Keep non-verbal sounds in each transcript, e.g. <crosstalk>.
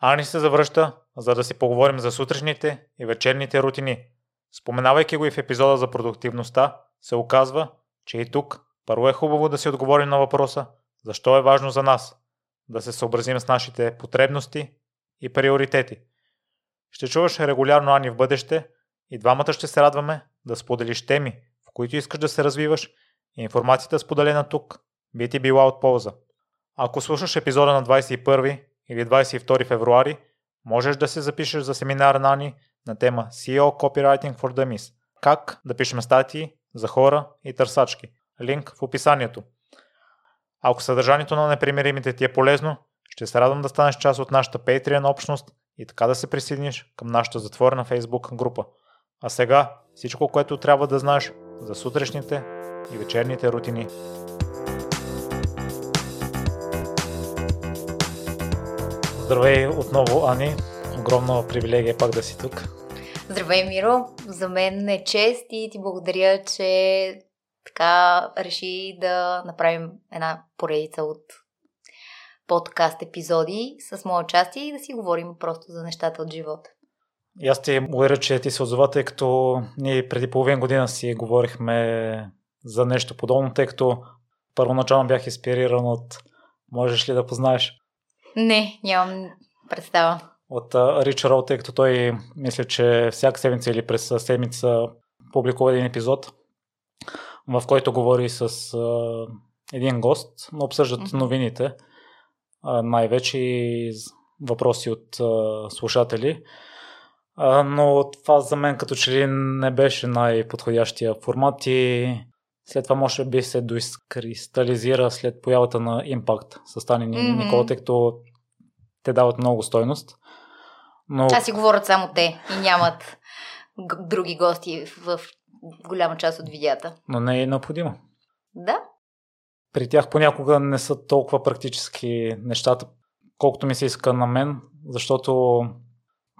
Ани се завръща, за да си поговорим за сутрешните и вечерните рутини. Споменавайки го и в епизода за продуктивността, се оказва, че и тук първо е хубаво да си отговорим на въпроса защо е важно за нас да се съобразим с нашите потребности и приоритети. Ще чуваш регулярно Ани в бъдеще и двамата ще се радваме да споделиш теми, в които искаш да се развиваш и информацията споделена тук би ти била от полза. Ако слушаш епизода на 21 или 22 февруари, можеш да се запишеш за семинар на Ани на тема SEO Copywriting for Dummies. Как да пишем статии за хора и търсачки. Линк в описанието. Ако съдържанието на непримиримите ти е полезно, ще се радвам да станеш част от нашата Patreon общност и така да се присъединиш към нашата затворена Facebook група. А сега всичко, което трябва да знаеш за сутрешните и вечерните рутини. Здравей отново, Ани. Огромна привилегия пак да си тук. Здравей, Миро! За мен е чест и ти благодаря, че така реши да направим една поредица от подкаст епизоди с мое участие и да си говорим просто за нещата от живота. И аз ти уверя, че ти се отзова, тъй като ние преди половин година си говорихме за нещо подобно, тъй като първоначално бях инспириран от Можеш ли да познаеш? Не, нямам представа. От Рич Роу, тъй като той мисля, че всяка седмица или през седмица публикува един епизод, в който говори с а, един гост, но обсъждат mm-hmm. новините, а, най-вече и въпроси от а, слушатели. А, но това за мен като че ли не беше най-подходящия формат и след това може би се доискристализира след появата на Impact с Тани mm-hmm. Никола, тъй като те дават много стойност. Но... Аз си говорят само те и нямат други гости в голяма част от видеята. Но не е необходимо. Да. При тях понякога не са толкова практически нещата, колкото ми се иска на мен, защото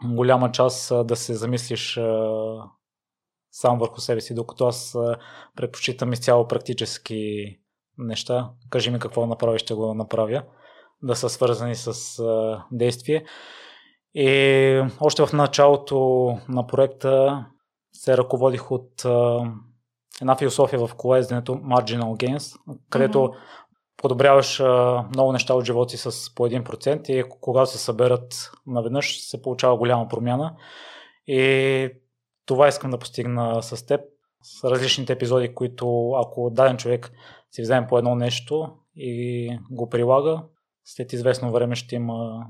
голяма част да се замислиш сам върху себе си, докато аз предпочитам изцяло практически неща. Кажи ми какво направиш, ще го направя. Да са свързани с действие. И още в началото на проекта се ръководих от а, една философия в колезденето Marginal Gains, където mm-hmm. подобряваш а, много неща от живота си с по 1% и когато се съберат наведнъж се получава голяма промяна. И това искам да постигна с теб с различните епизоди, които ако даден човек си вземе по едно нещо и го прилага, след известно време ще има,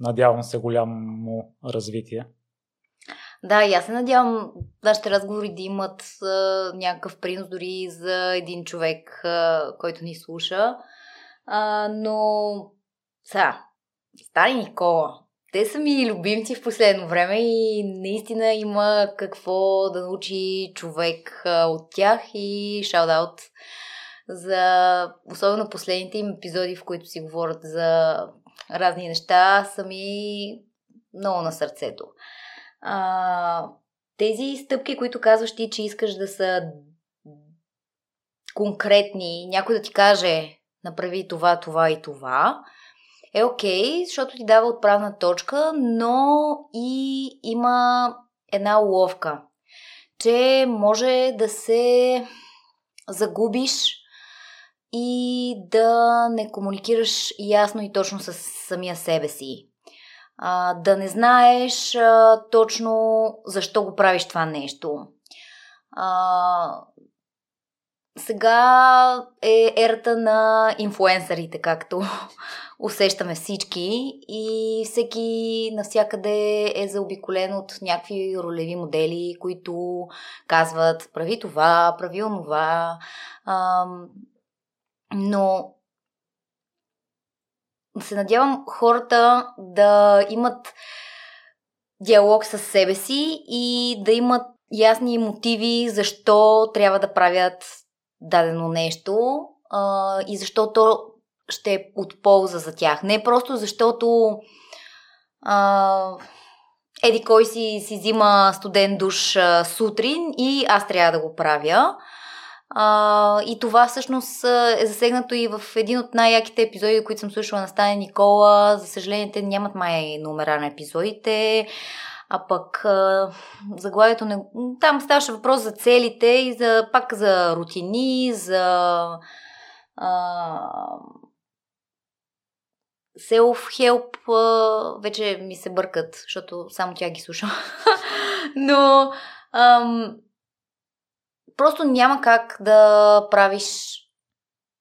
надявам се, голямо развитие. Да, и аз се надявам нашите разговори да имат а, някакъв принос дори за един човек, а, който ни слуша. А, но, сега, Стани Никола, те са ми любимци в последно време и наистина има какво да научи човек а, от тях и шаут-аут за особено последните им епизоди, в които си говорят за разни неща, са ми много на сърцето. А, тези стъпки, които казваш ти, че искаш да са конкретни, някой да ти каже направи това, това и това, е окей, okay, защото ти дава отправна точка, но и има една уловка, че може да се загубиш и да не комуникираш ясно и точно с самия себе си а, да не знаеш а, точно защо го правиш това нещо. А, сега е ерата на инфуенсърите, както <laughs> усещаме всички и всеки навсякъде е заобиколен от някакви ролеви модели, които казват прави това, прави онова. Но се надявам хората да имат диалог с себе си и да имат ясни мотиви защо трябва да правят дадено нещо а, и защо то ще е от полза за тях. Не просто защото а, еди кой си, си взима студен душ а, сутрин и аз трябва да го правя. А, и това всъщност е засегнато и в един от най-яките епизоди, които съм слушала на Стане Никола. За съжаление, те нямат май номера на епизодите. А пък а, заглавието не... Там ставаше въпрос за целите и за, пак за рутини, за а, self-help. Вече ми се бъркат, защото само тя ги слушам. <laughs> Но ам, просто няма как да правиш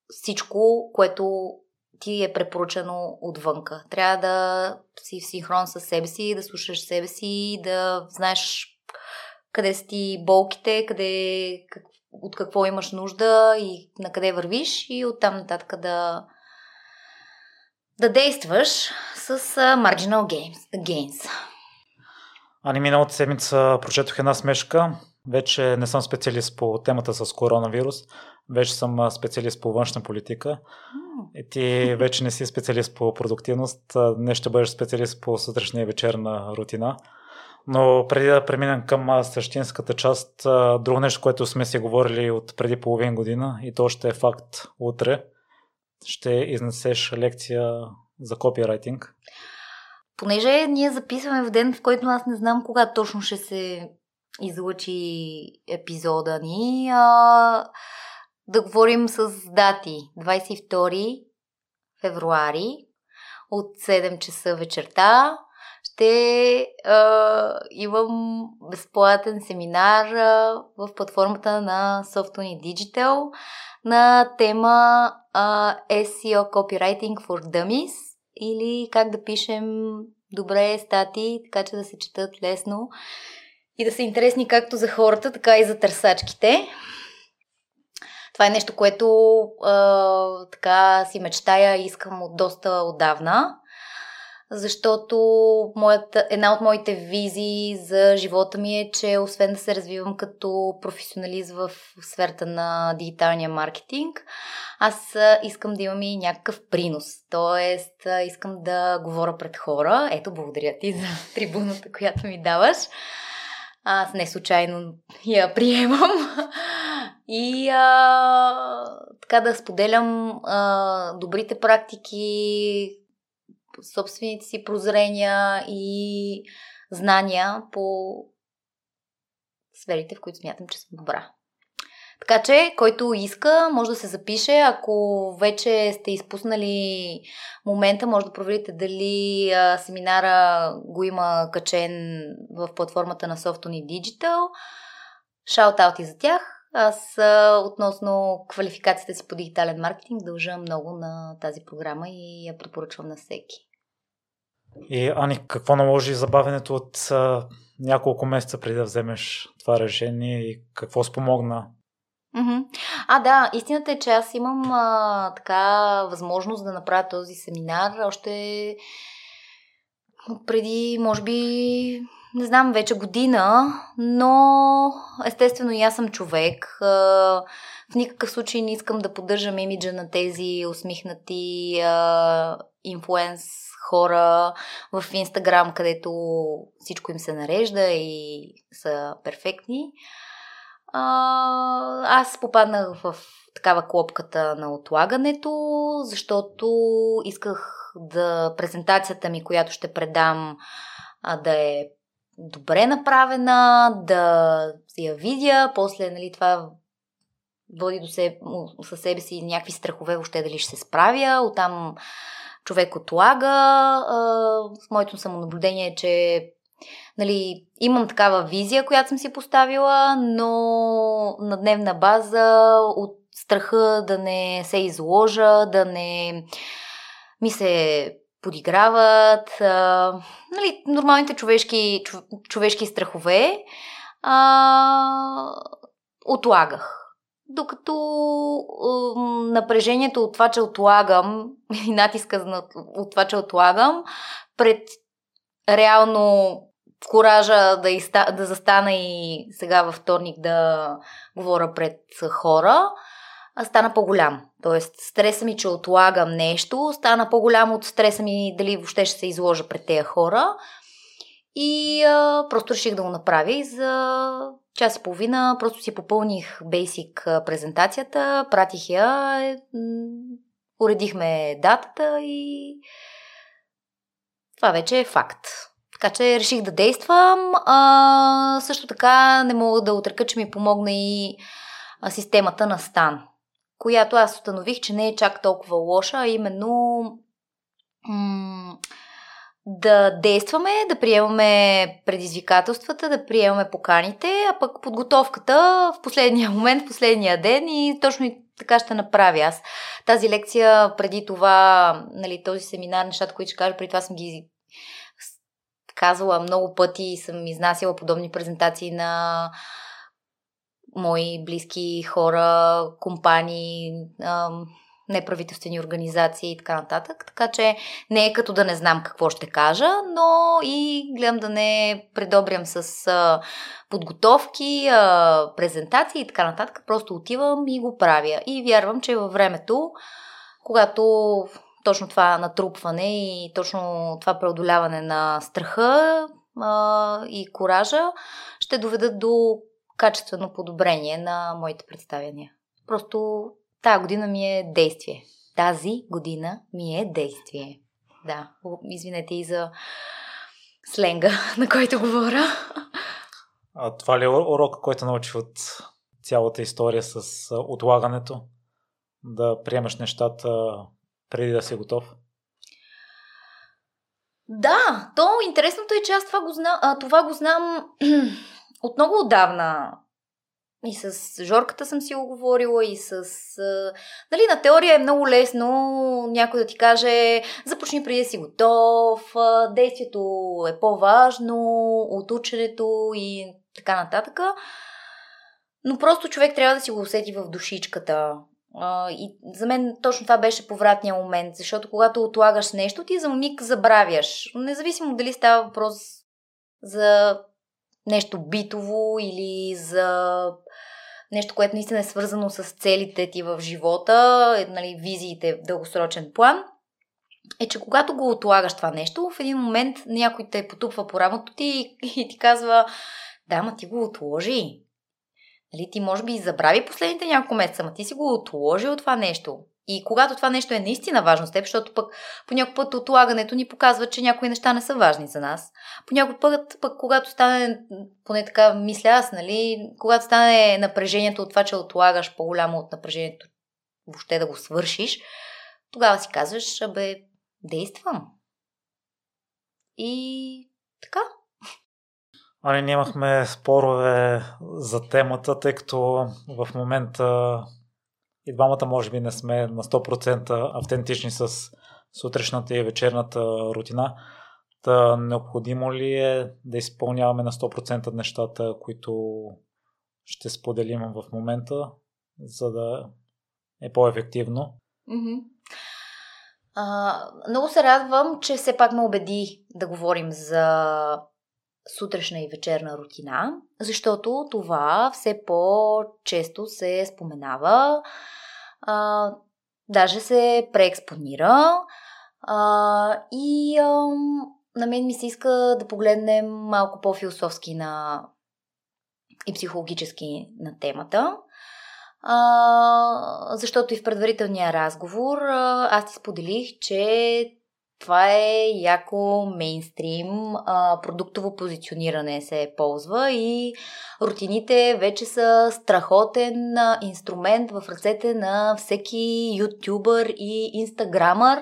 всичко, което ти е препоръчано отвънка. Трябва да си в синхрон с себе си, да слушаш себе си, да знаеш къде са ти болките, къде, как, от какво имаш нужда и на къде вървиш и оттам нататък да, да действаш с marginal gains. Ани миналата седмица прочетох една смешка. Вече не съм специалист по темата с коронавирус, вече съм специалист по външна политика. И ти <laughs> вече не си специалист по продуктивност, днес ще бъдеш специалист по сутрешна и вечерна рутина. Но преди да преминем към същинската част, друго нещо, което сме си говорили от преди половин година и то ще е факт утре, ще изнесеш лекция за копирайтинг. Понеже ние записваме в ден, в който аз не знам кога точно ще се излъчи епизода ни, а, да говорим с дати. 22 февруари от 7 часа вечерта ще а, имам безплатен семинар а, в платформата на Software Digital на тема а, SEO Copywriting for Dummies или как да пишем добре статии, така че да се четат лесно и да са интересни както за хората, така и за търсачките. Това е нещо, което а, така си мечтая и искам от доста отдавна, защото моята, една от моите визии за живота ми е, че освен да се развивам като професионалист в сферата на дигиталния маркетинг, аз искам да имам и някакъв принос. Тоест, искам да говоря пред хора. Ето, благодаря ти за <laughs> трибуната, която ми даваш. Аз не случайно я приемам. <laughs> И а, така да споделям а, добрите практики, собствените си прозрения и знания по сферите, в които смятам, че съм добра. Така че, който иска, може да се запише. Ако вече сте изпуснали момента, може да проверите дали а, семинара го има качен в платформата на Softony Digital. Шаут-аути за тях. Аз а, относно квалификацията си по дигитален маркетинг дължа много на тази програма и я препоръчвам на всеки. И Ани, какво наложи забавенето от а, няколко месеца преди да вземеш това решение и какво спомогна. А, да, истината е, че аз имам а, така възможност да направя този семинар още преди, може би, не знам, вече година, но естествено и аз съм човек. В никакъв случай не искам да поддържам имиджа на тези усмихнати инфлуенс хора в Инстаграм, където всичко им се нарежда и са перфектни а, аз попаднах в такава клопката на отлагането, защото исках да презентацията ми, която ще предам, а, да е добре направена, да я видя, после нали, това води до себе, със себе си някакви страхове въобще дали ще се справя, оттам човек отлага. А, моето самонаблюдение е, че Нали, имам такава визия, която съм си поставила, но на дневна база от страха да не се изложа, да не ми се подиграват, а, нали, нормалните човешки, човешки страхове, а, отлагах. Докато а, напрежението от това, че отлагам <laughs> и натиска от това, че отлагам, пред реално коража да, да застана и сега във вторник да говоря пред хора, стана по-голям. Тоест, стреса ми, че отлагам нещо, стана по-голям от стреса ми дали въобще ще се изложа пред тези хора. И а, просто реших да го направя и за час и половина просто си попълних бейсик презентацията, пратих я, уредихме датата и това вече е факт. Така че реших да действам. А, също така не мога да отрека, че ми помогна и системата на Стан, която аз установих, че не е чак толкова лоша, а именно м- да действаме, да приемаме предизвикателствата, да приемаме поканите, а пък подготовката в последния момент, в последния ден и точно и така ще направя аз. Тази лекция преди това, нали, този семинар, нещата, които ще кажа, преди това съм ги казвала много пъти и съм изнасяла подобни презентации на мои близки хора, компании, неправителствени организации и така нататък. Така че не е като да не знам какво ще кажа, но и гледам да не предобрям с подготовки, презентации и така нататък. Просто отивам и го правя. И вярвам, че във времето, когато точно това натрупване и точно това преодоляване на страха а, и коража ще доведат до качествено подобрение на моите представяния. Просто тази година ми е действие. Тази година ми е действие. Да, извинете и за сленга, <laughs> на който говоря. А това ли е урок, който научи от цялата история с отлагането? Да приемаш нещата преди да си готов? Да, то интересното е, че аз това го, зна, а, това го знам <clears throat> от много отдавна. И с Жорката съм си оговорила, и с... А, нали, на теория е много лесно някой да ти каже започни преди да си готов, а, действието е по-важно от ученето и така нататък. Но просто човек трябва да си го усети в душичката. И за мен точно това беше повратния момент, защото когато отлагаш нещо, ти за миг забравяш. Независимо дали става въпрос за нещо битово или за нещо, което наистина е свързано с целите ти в живота, е, нали, визиите в дългосрочен план, е, че когато го отлагаш това нещо, в един момент някой те потупва по рамото ти и ти казва, да, ма ти го отложи. Нали, ти може би забрави последните няколко месеца, ма ти си го отложил това нещо. И когато това нещо е наистина важно с теб, защото пък по път отлагането ни показва, че някои неща не са важни за нас. По път, пък когато стане, поне така мисля аз, нали, когато стане напрежението от това, че отлагаш по-голямо от напрежението въобще да го свършиш, тогава си казваш, абе, действам. И така. Ами ние имахме спорове за темата, тъй като в момента и двамата може би не сме на 100% автентични с сутрешната и вечерната рутина. Та необходимо ли е да изпълняваме на 100% нещата, които ще споделим в момента, за да е по-ефективно? Mm-hmm. А, много се радвам, че все пак ме убеди да говорим за сутрешна и вечерна рутина, защото това все по-често се споменава а, даже се преекспонира. А, и а, на мен ми се иска да погледнем малко по-философски на и психологически на темата. А, защото и в предварителния разговор аз ти споделих, че това е яко мейнстрим, а, продуктово позициониране се ползва и рутините вече са страхотен а, инструмент в ръцете на всеки ютубър и инстаграмър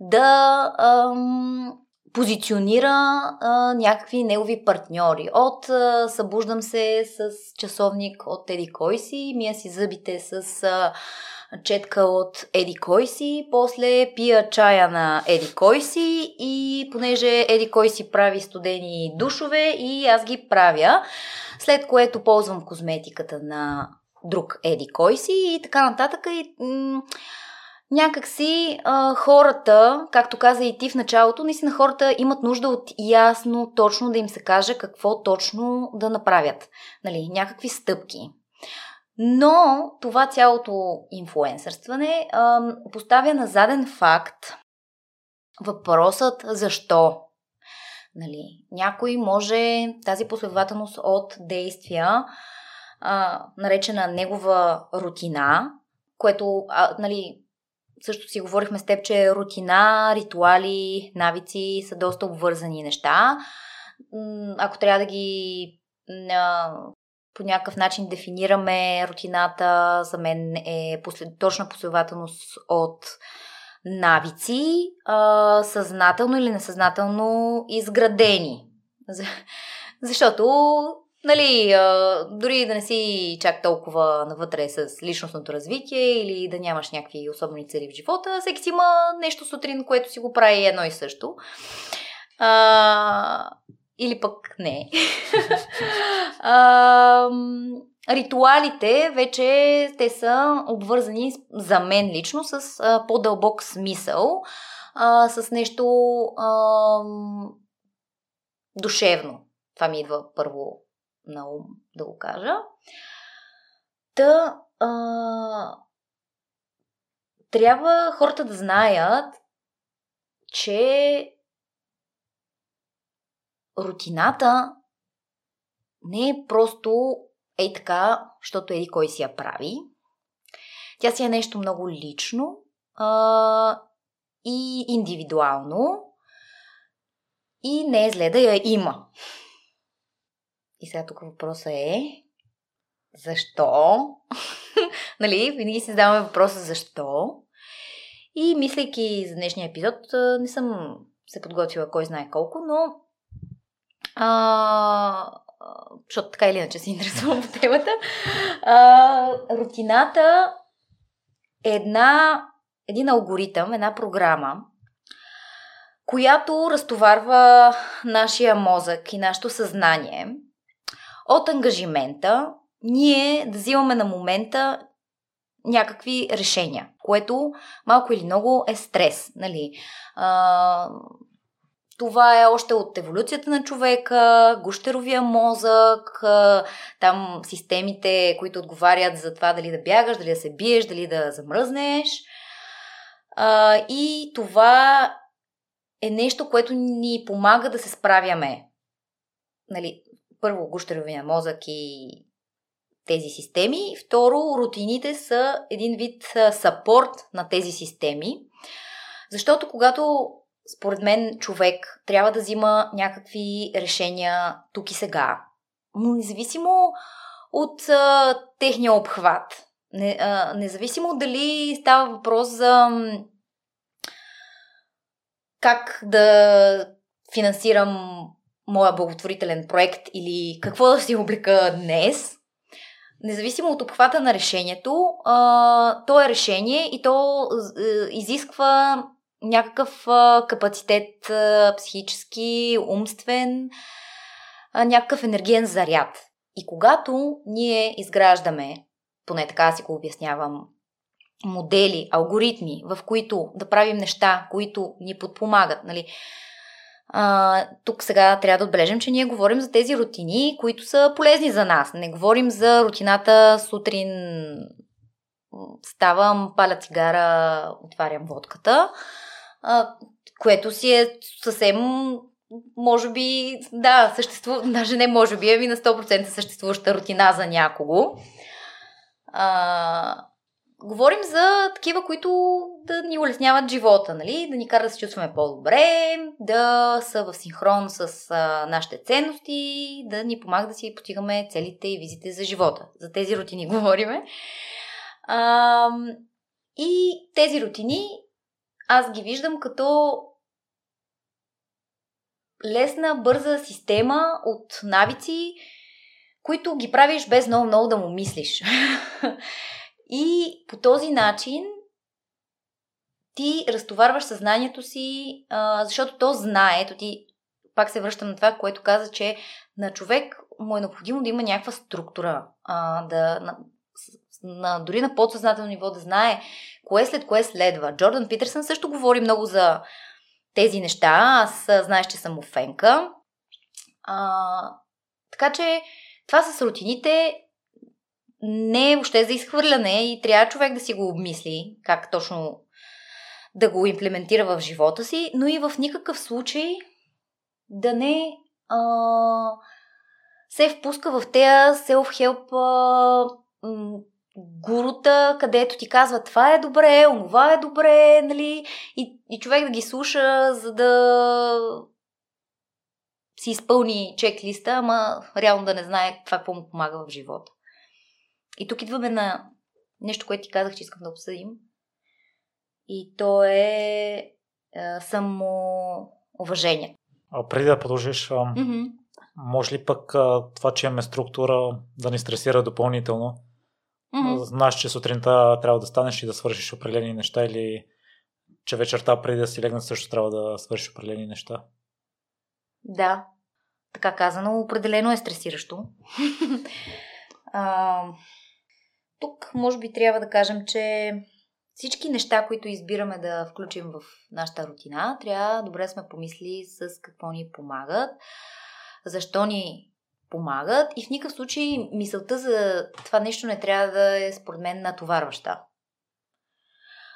да ам, позиционира а, някакви негови партньори. От а, събуждам се с часовник от Еди кой си, мия си зъбите с а, четка от Еди кой си, после пия чая на Еди кой си и понеже Еди кой си прави студени душове и аз ги правя, след което ползвам козметиката на друг Еди кой си и така нататък и м- някакси хората, както каза и ти в началото, наистина хората имат нужда от ясно, точно да им се каже какво точно да направят. Нали, някакви стъпки. Но това цялото инфуенсърстване а, поставя на заден факт въпросът защо. Нали, някой може тази последователност от действия, а, наречена негова рутина, което а, нали, също си говорихме с теб, че рутина, ритуали, навици са доста обвързани неща. Ако трябва да ги по някакъв начин дефинираме рутината, за мен е послед, точна последователност от навици, а, съзнателно или несъзнателно изградени. Защото, нали, а, дори да не си чак толкова навътре с личностното развитие или да нямаш някакви особени цели в живота, всеки си има нещо сутрин, което си го прави едно и също. А, или пък не. <laughs> а, ритуалите вече те са обвързани за мен лично с а, по-дълбок смисъл, а, с нещо а, душевно. Това ми идва първо на ум да го кажа. Та, а, трябва хората да знаят, че рутината не е просто ей така, защото еди кой си я прави. Тя си е нещо много лично а, и индивидуално и не е зле да я има. И сега тук въпросът е защо? <laughs> нали, винаги си задаваме въпроса защо. И мислейки за днешния епизод, не съм се подготвила кой знае колко, но а, защото така или иначе се интересувам по темата. А, рутината е една, един алгоритъм, една програма, която разтоварва нашия мозък и нашето съзнание от ангажимента ние да взимаме на момента някакви решения, което малко или много е стрес. Нали? А, това е още от еволюцията на човека, гущеровия мозък, там системите, които отговарят за това дали да бягаш, дали да се биеш, дали да замръзнеш. И това е нещо, което ни помага да се справяме. Нали, първо, гущеровия мозък и тези системи. Второ, рутините са един вид сапорт на тези системи. Защото когато според мен, човек трябва да взима някакви решения тук и сега. Но независимо от а, техния обхват, не, а, независимо дали става въпрос за как да финансирам моя благотворителен проект или какво да си облека днес, независимо от обхвата на решението, а, то е решение и то а, изисква някакъв а, капацитет а, психически, умствен, а, някакъв енергиен заряд. И когато ние изграждаме, поне така си го обяснявам, модели, алгоритми, в които да правим неща, които ни подпомагат, нали, а, тук сега трябва да отбележим, че ние говорим за тези рутини, които са полезни за нас. Не говорим за рутината сутрин ставам, паля цигара, отварям водката а, което си е съвсем може би, да, съществува, даже не може би, ами на 100% съществуваща рутина за някого. А, говорим за такива, които да ни улесняват живота, нали? да ни карат да се чувстваме по-добре, да са в синхрон с а, нашите ценности, да ни помагат да си постигаме целите и визите за живота. За тези рутини <laughs> говориме. А, и тези рутини аз ги виждам като лесна, бърза система от навици, които ги правиш без много-много да му мислиш. <laughs> И по този начин ти разтоварваш съзнанието си, защото то знае, ето ти пак се връщам на това, което каза, че на човек му е необходимо да има някаква структура, да, на, на, дори на подсъзнателно ниво да знае кое след кое следва. Джордан Питерсън също говори много за тези неща. Аз знаеш, че съм офенка. А, така че това с рутините не е въобще за изхвърляне и трябва човек да си го обмисли как точно да го имплементира в живота си, но и в никакъв случай да не а, се впуска в тези self-help а, гурута, където ти казва това е добре, онова е добре, нали? И, и човек да ги слуша, за да си изпълни чек-листа, ама реално да не знае това какво му помага в живота. И тук идваме на нещо, което ти казах, че искам да обсъдим. И то е, е само уважение. А преди да продължиш, mm-hmm. може ли пък това, че имаме структура, да ни стресира допълнително? Mm-hmm. Знаеш, че сутринта трябва да станеш и да свършиш определени неща или че вечерта преди да си легна също трябва да свършиш определени неща? Да, така казано, определено е стресиращо. <laughs> а, тук може би трябва да кажем, че всички неща, които избираме да включим в нашата рутина, трябва добре сме помисли с какво ни помагат, защо ни помагат и в никакъв случай мисълта за това нещо не трябва да е според мен натоварваща.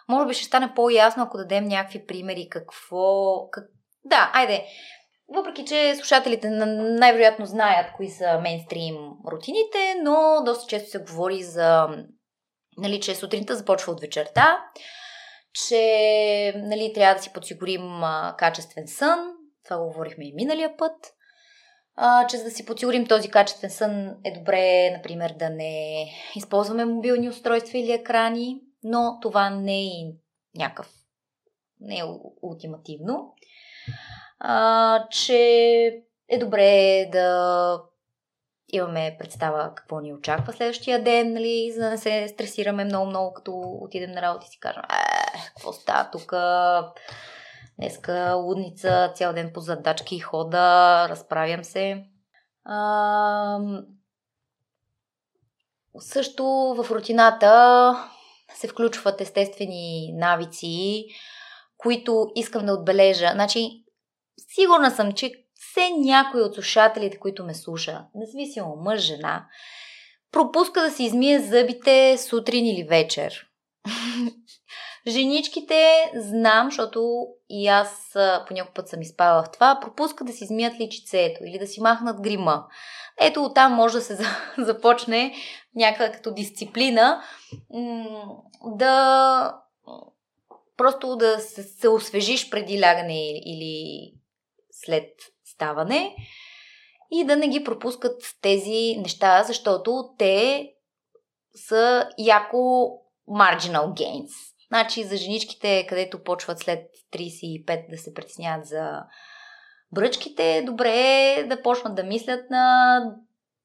Може би ще стане по-ясно, ако дадем някакви примери какво... Как... Да, айде. Въпреки, че слушателите най-вероятно знаят кои са мейнстрим рутините, но доста често се говори за нали, че сутринта започва от вечерта, че нали, трябва да си подсигурим качествен сън, това го говорихме и миналия път, че за да си подсигурим този качествен сън е добре, например, да не използваме мобилни устройства или екрани, но това не е някакъв, не е ултимативно. А, че е добре да имаме представа какво ни очаква следващия ден, нали, за да не се стресираме много-много, като отидем на работа и си кажем, е, какво става тук, днеска лудница, цял ден по задачки хода, разправям се. А, също в рутината се включват естествени навици, които искам да отбележа. Значи, сигурна съм, че все някой от слушателите, които ме слуша, независимо мъж, жена, пропуска да си измие зъбите сутрин или вечер. <laughs> Женичките знам, защото и аз по някой път съм изпала в това, пропуска да си измият личицето или да си махнат грима. Ето оттам може да се <laughs> започне някаква като дисциплина да просто да се освежиш преди лягане или след ставане и да не ги пропускат тези неща, защото те са яко marginal gains. Значи за женичките, където почват след 35 да се притесняват за бръчките, добре е да почнат да мислят на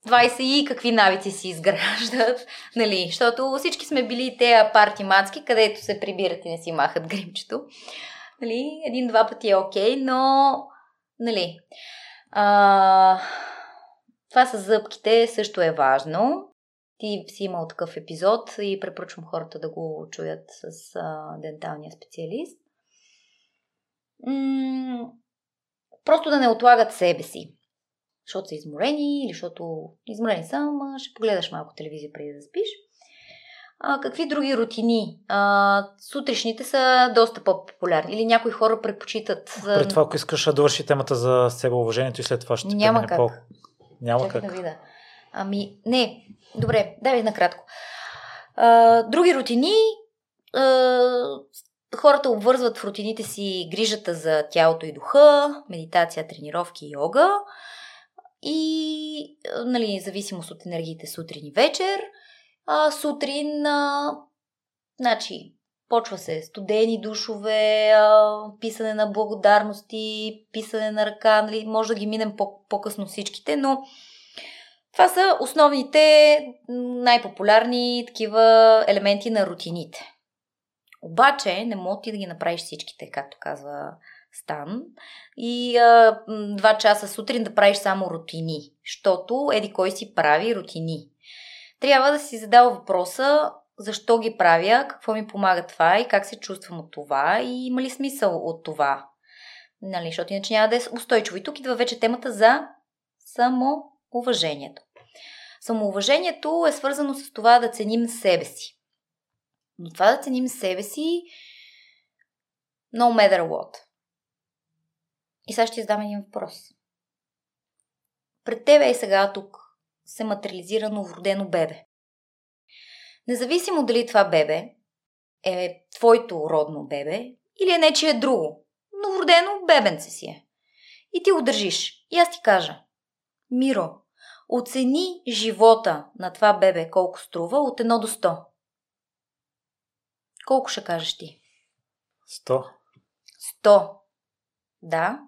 20 и какви навици си изграждат, <laughs> нали? Защото всички сме били те парти мацки, където се прибират и не си махат гримчето. Нали? Един-два пъти е окей, но нали, а, това с зъбките също е важно. Ти си имал такъв епизод и препоръчвам хората да го чуят с а, денталния специалист. М- просто да не отлагат себе си. Защото са изморени или защото изморени ама ще погледаш малко телевизия преди да спиш. А, какви други рутини? А, сутрешните са доста по-популярни. Или някои хора предпочитат. За... Пред това, ако искаш да довърши темата за себеуважението и след това ще Няма как. По... Няма Чакай как. Да вида. Ами, не. Добре, дай накратко. А, други рутини. А, хората обвързват в рутините си грижата за тялото и духа, медитация, тренировки, йога. И, нали, зависимост от енергиите сутрин и вечер – а, сутрин, а, значи, почва се студени душове, а, писане на благодарности, писане на ръка, нали, може да ги минем по- по-късно всичките, но това са основните, най-популярни такива елементи на рутините. Обаче не мога ти да ги направиш всичките, както казва Стан, и а, два часа сутрин да правиш само рутини, защото еди кой си прави рутини трябва да си задал въпроса защо ги правя, какво ми помага това и как се чувствам от това и има ли смисъл от това. Нали, защото иначе няма да е устойчиво. И тук идва вече темата за самоуважението. Самоуважението е свързано с това да ценим себе си. Но това да ценим себе си no matter what. И сега ще задам един въпрос. пред тебе е сега тук се материализира новородено бебе. Независимо дали това бебе е твоето родно бебе или е нечие друго, новородено бебенце си е. И ти го държиш. И аз ти кажа, Миро, оцени живота на това бебе колко струва от 1 до 100. Колко ще кажеш ти? 100. 100. Да.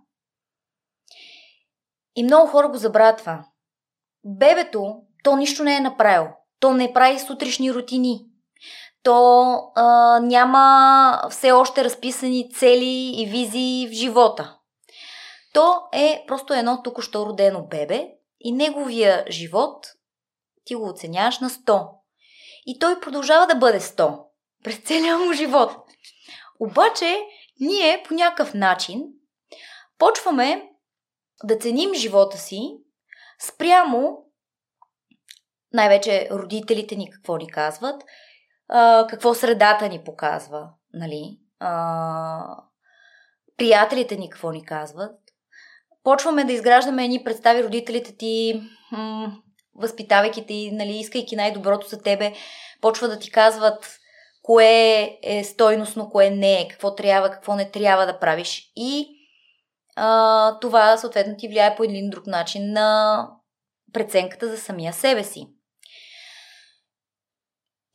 И много хора го забравят това. Бебето, то нищо не е направило. То не прави сутрешни рутини. То а, няма все още разписани цели и визии в живота. То е просто едно току-що родено бебе и неговия живот ти го оценяваш на 100. И той продължава да бъде 100 през целия му живот. Обаче, ние по някакъв начин почваме да ценим живота си спрямо най-вече родителите ни какво ни казват, какво средата ни показва, нали? Приятелите ни какво ни казват. Почваме да изграждаме едни представи родителите ти, м- възпитавайки ти, нали, искайки най-доброто за тебе, почва да ти казват кое е стойностно, кое не е, какво трябва, какво не трябва да правиш. И а, това съответно ти влияе по един друг начин на преценката за самия себе си.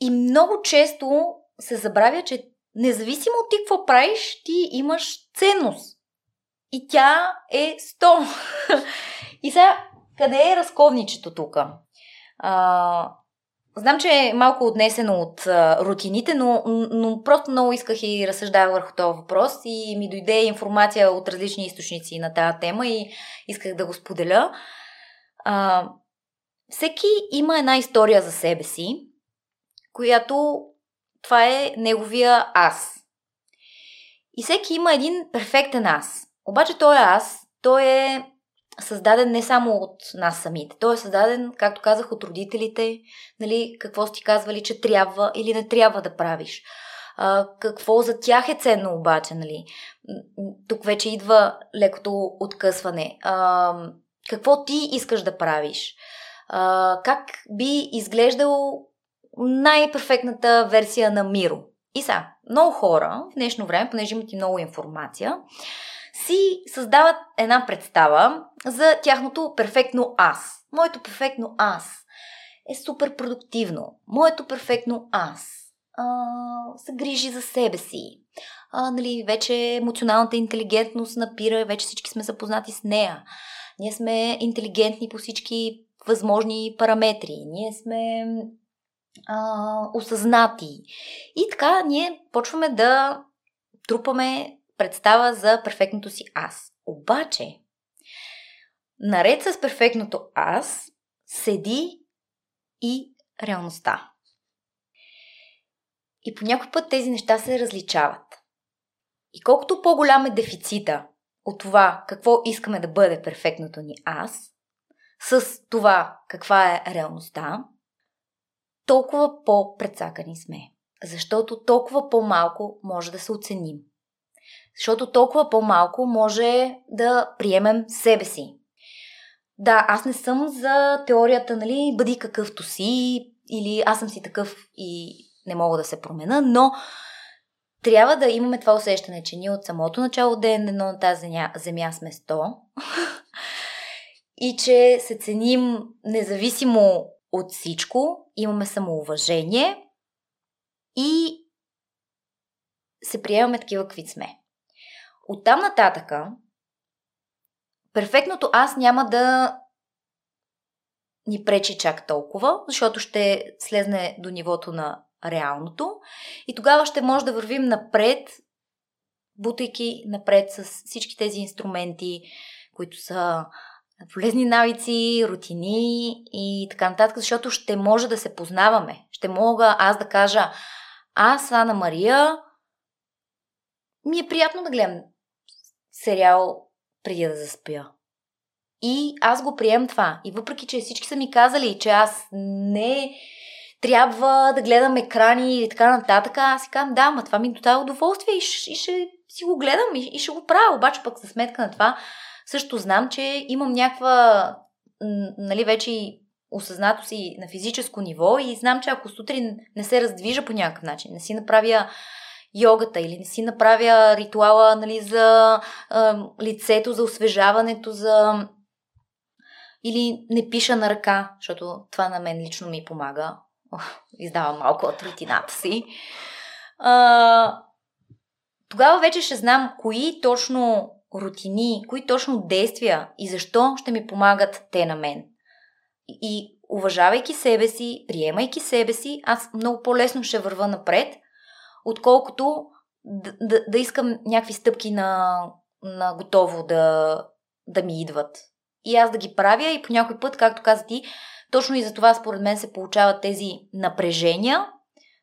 И много често се забравя, че независимо от ти какво правиш, ти имаш ценност. И тя е 100. и сега, къде е разковничето тук? А, знам, че е малко отнесено от а, рутините, но, но просто много исках и разсъждах върху този въпрос и ми дойде информация от различни източници на тази тема и исках да го споделя. А, всеки има една история за себе си която това е неговия аз. И всеки има един перфектен аз. Обаче той е аз, той е създаден не само от нас самите. Той е създаден, както казах, от родителите, нали, какво сте казвали, че трябва или не трябва да правиш. А, какво за тях е ценно обаче, нали? Тук вече идва лекото откъсване. А, какво ти искаш да правиш? А, как би изглеждал най-перфектната версия на Миро. И са, много хора в днешно време, понеже имат и много информация, си създават една представа за тяхното перфектно аз. Моето перфектно аз е супер продуктивно. Моето перфектно аз а, се грижи за себе си. А, нали, вече емоционалната интелигентност напира, вече всички сме запознати с нея. Ние сме интелигентни по всички възможни параметри. Ние сме а, осъзнати. И така ние почваме да трупаме представа за перфектното си аз. Обаче, наред с перфектното аз, седи и реалността. И по някой път тези неща се различават. И колкото по-голям е дефицита от това какво искаме да бъде перфектното ни аз, с това каква е реалността, толкова по-прецакани сме. Защото толкова по-малко може да се оценим. Защото толкова по-малко може да приемем себе си. Да, аз не съм за теорията, нали, бъди какъвто си, или аз съм си такъв и не мога да се променя, но трябва да имаме това усещане, че ние от самото начало ден едно на тази земя, земя сме 100 <laughs> и че се ценим независимо от всичко, имаме самоуважение и се приемаме такива, какви сме. Оттам нататъка, перфектното аз няма да ни пречи чак толкова, защото ще слезне до нивото на реалното и тогава ще може да вървим напред, бутайки напред с всички тези инструменти, които са полезни навици, рутини и така нататък, защото ще може да се познаваме. Ще мога аз да кажа, аз, Ана Мария, ми е приятно да гледам сериал преди да заспя. И аз го прием това. И въпреки, че всички са ми казали, че аз не трябва да гледам екрани и така нататък, аз си казвам, да, ма това ми доставя удоволствие и, и ще си го гледам и, и ще го правя. Обаче пък за сметка на това също знам, че имам някаква нали, вече осъзнато си на физическо ниво и знам, че ако сутрин не се раздвижа по някакъв начин, не си направя йогата или не си направя ритуала нали, за а, лицето, за освежаването, за или не пиша на ръка, защото това на мен лично ми помага. Издавам малко от рутината си. А, тогава вече ще знам кои точно рутини, кои точно действия и защо ще ми помагат те на мен. И уважавайки себе си, приемайки себе си, аз много по-лесно ще върва напред, отколкото да, да, да искам някакви стъпки на, на готово да, да ми идват. И аз да ги правя и по някой път, както каза ти, точно и за това според мен се получават тези напрежения,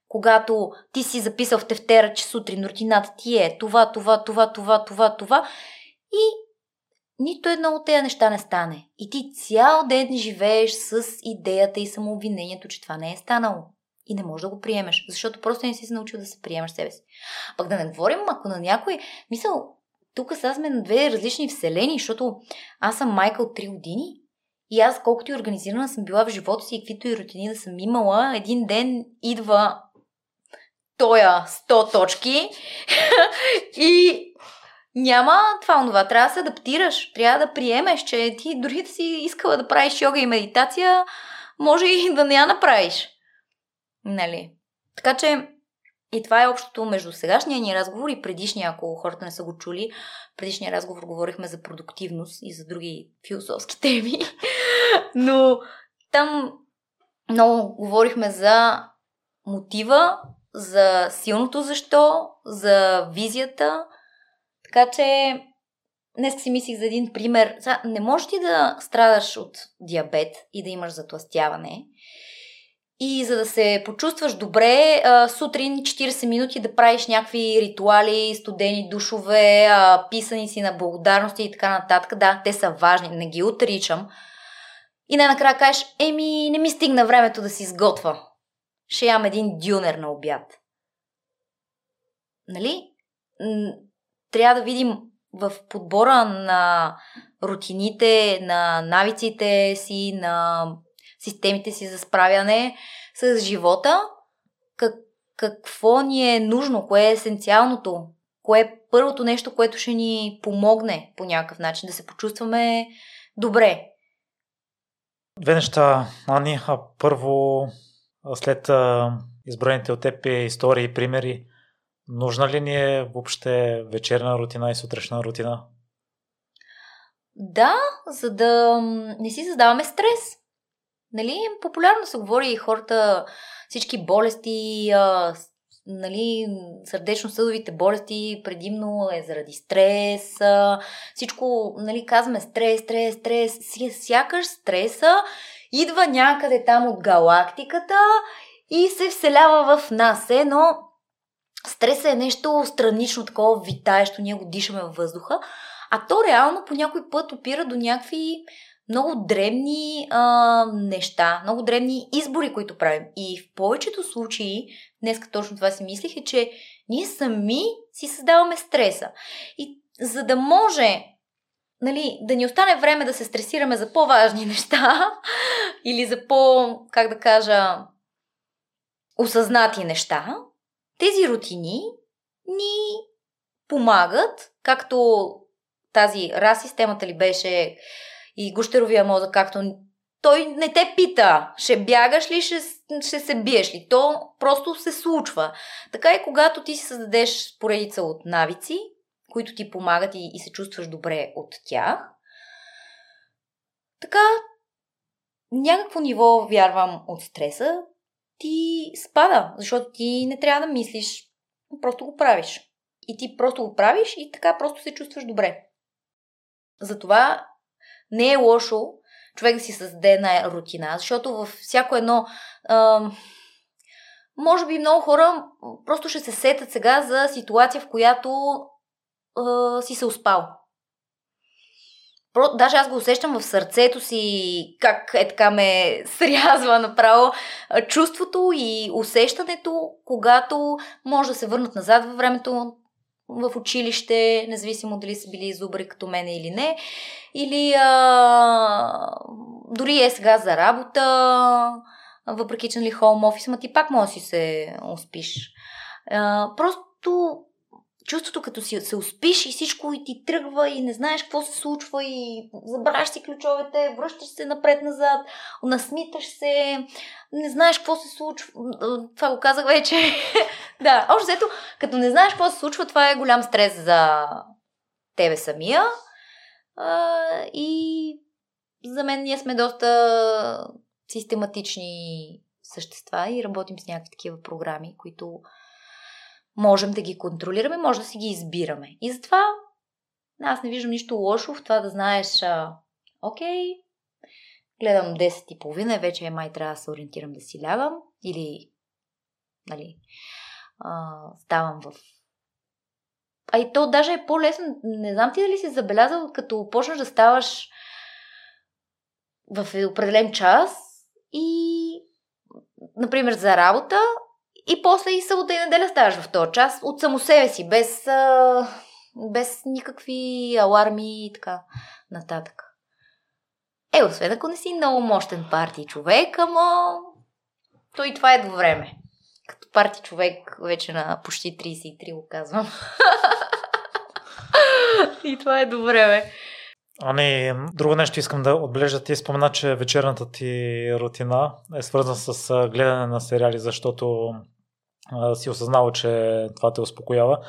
когато ти си записал в тефтера, че сутрин рутината ти е това, това, това, това, това, това и нито едно от тези неща не стане. И ти цял ден живееш с идеята и самообвинението, че това не е станало. И не можеш да го приемеш, защото просто не си се научил да се приемаш себе си. Пък да не говорим, ако на някой... Мисъл, тук сега сме на две различни вселени, защото аз съм майка от 3 години и аз колкото и организирана съм била в живота си и каквито и рутини да съм имала, един ден идва тоя 100 точки <laughs> и няма това, онова. Трябва да се адаптираш. Трябва да приемеш, че ти дори да си искала да правиш йога и медитация, може и да не я направиш. Нали? Така че и това е общото между сегашния ни разговор и предишния, ако хората не са го чули. Предишния разговор говорихме за продуктивност и за други философски <laughs> теми. Но там много говорихме за мотива, за силното защо, за визията. Така че днес си мислих за един пример. Не можеш ти да страдаш от диабет и да имаш затластяване и за да се почувстваш добре, сутрин 40 минути да правиш някакви ритуали, студени душове, писани си на благодарности и така нататък. Да, те са важни, не ги отричам. И най-накрая кажеш, еми, не ми стигна времето да си изготвя. Ще ям един дюнер на обяд. Нали? Трябва да видим в подбора на рутините, на навиците си, на системите си за справяне с живота, как, какво ни е нужно, кое е есенциалното, кое е първото нещо, което ще ни помогне по някакъв начин да се почувстваме добре. Две неща, Ани. А първо, след изброените от теб истории и примери, нужна ли ни е въобще вечерна рутина и сутрешна рутина? Да, за да не си задаваме стрес. Нали, популярно се говори хората, всички болести, а, нали, сърдечно-съдовите болести предимно е заради стрес, а, всичко, нали, казваме стрес, стрес, стрес, сякаш стреса идва някъде там от галактиката и се вселява в нас, е, но стресът е нещо странично, такова витаещо, ние го дишаме във въздуха, а то реално по някой път опира до някакви много древни а, неща, много древни избори, които правим. И в повечето случаи, днес точно това си мислих, е, че ние сами си създаваме стреса. И за да може нали, да ни остане време да се стресираме за по-важни <laughs> неща или за по, как да кажа, осъзнати неща, тези рутини ни помагат, както тази раз системата ли беше и гущеровия мозък, както той не те пита, ще бягаш ли, ще, ще се биеш ли. То просто се случва. Така и когато ти си създадеш поредица от навици, които ти помагат и, и се чувстваш добре от тях, така някакво ниво, вярвам, от стреса ти спада, защото ти не трябва да мислиш, просто го правиш. И ти просто го правиш и така просто се чувстваш добре. Затова не е лошо човек да си създаде една рутина, защото във всяко едно. А, може би много хора просто ще се сетят сега за ситуация, в която а, си се успал. Про, даже аз го усещам в сърцето си, как е така ме <laughs> срязва направо чувството и усещането, когато може да се върнат назад във времето, в училище, независимо дали са били зубри като мене или не, или а, дори е сега за работа, въпреки че нали хоум офис, ма ти пак може да си се успиш. А, просто чувството като си се успиш и всичко и ти тръгва и не знаеш какво се случва и забравяш си ключовете, връщаш се напред-назад, насмиташ се, не знаеш какво се случва. Това го казах вече. <laughs> да, още взето, като не знаеш какво се случва, това е голям стрес за тебе самия. А, и за мен ние сме доста систематични същества и работим с някакви такива програми, които можем да ги контролираме, може да си ги избираме. И затова аз не виждам нищо лошо в това да знаеш, а, окей, гледам 10 и половина, вече е май трябва да се ориентирам да си лягам или нали, а, ставам в а и то даже е по-лесно. Не знам ти дали си забелязал, като почнеш да ставаш в определен час и, например, за работа и после и събота и неделя ставаш в този час от само себе си, без, а, без никакви аларми и така нататък. Е, освен ако не си много мощен парти човек, ама то и това е до време. Като парти човек вече на почти 33 го казвам. <laughs> и това е до време. Ани, друго нещо искам да отбележа. Ти спомена, че вечерната ти рутина е свързана с гледане на сериали, защото а, си осъзнал, че това те успокоява.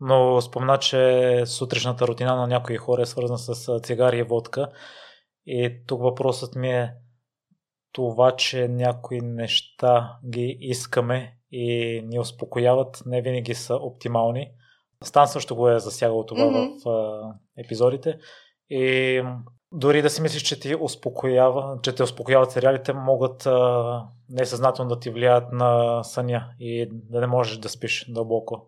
Но спомена, че сутрешната рутина на някои хора е свързана с цигари и водка. И тук въпросът ми е това, че някои неща ги искаме и ни успокояват, не винаги са оптимални. Стан също го е засягал това mm-hmm. в епизодите. И дори да си мислиш, че ти успокоява, че те успокояват сериалите, могат а, несъзнателно да ти влияят на съня и да не можеш да спиш дълбоко.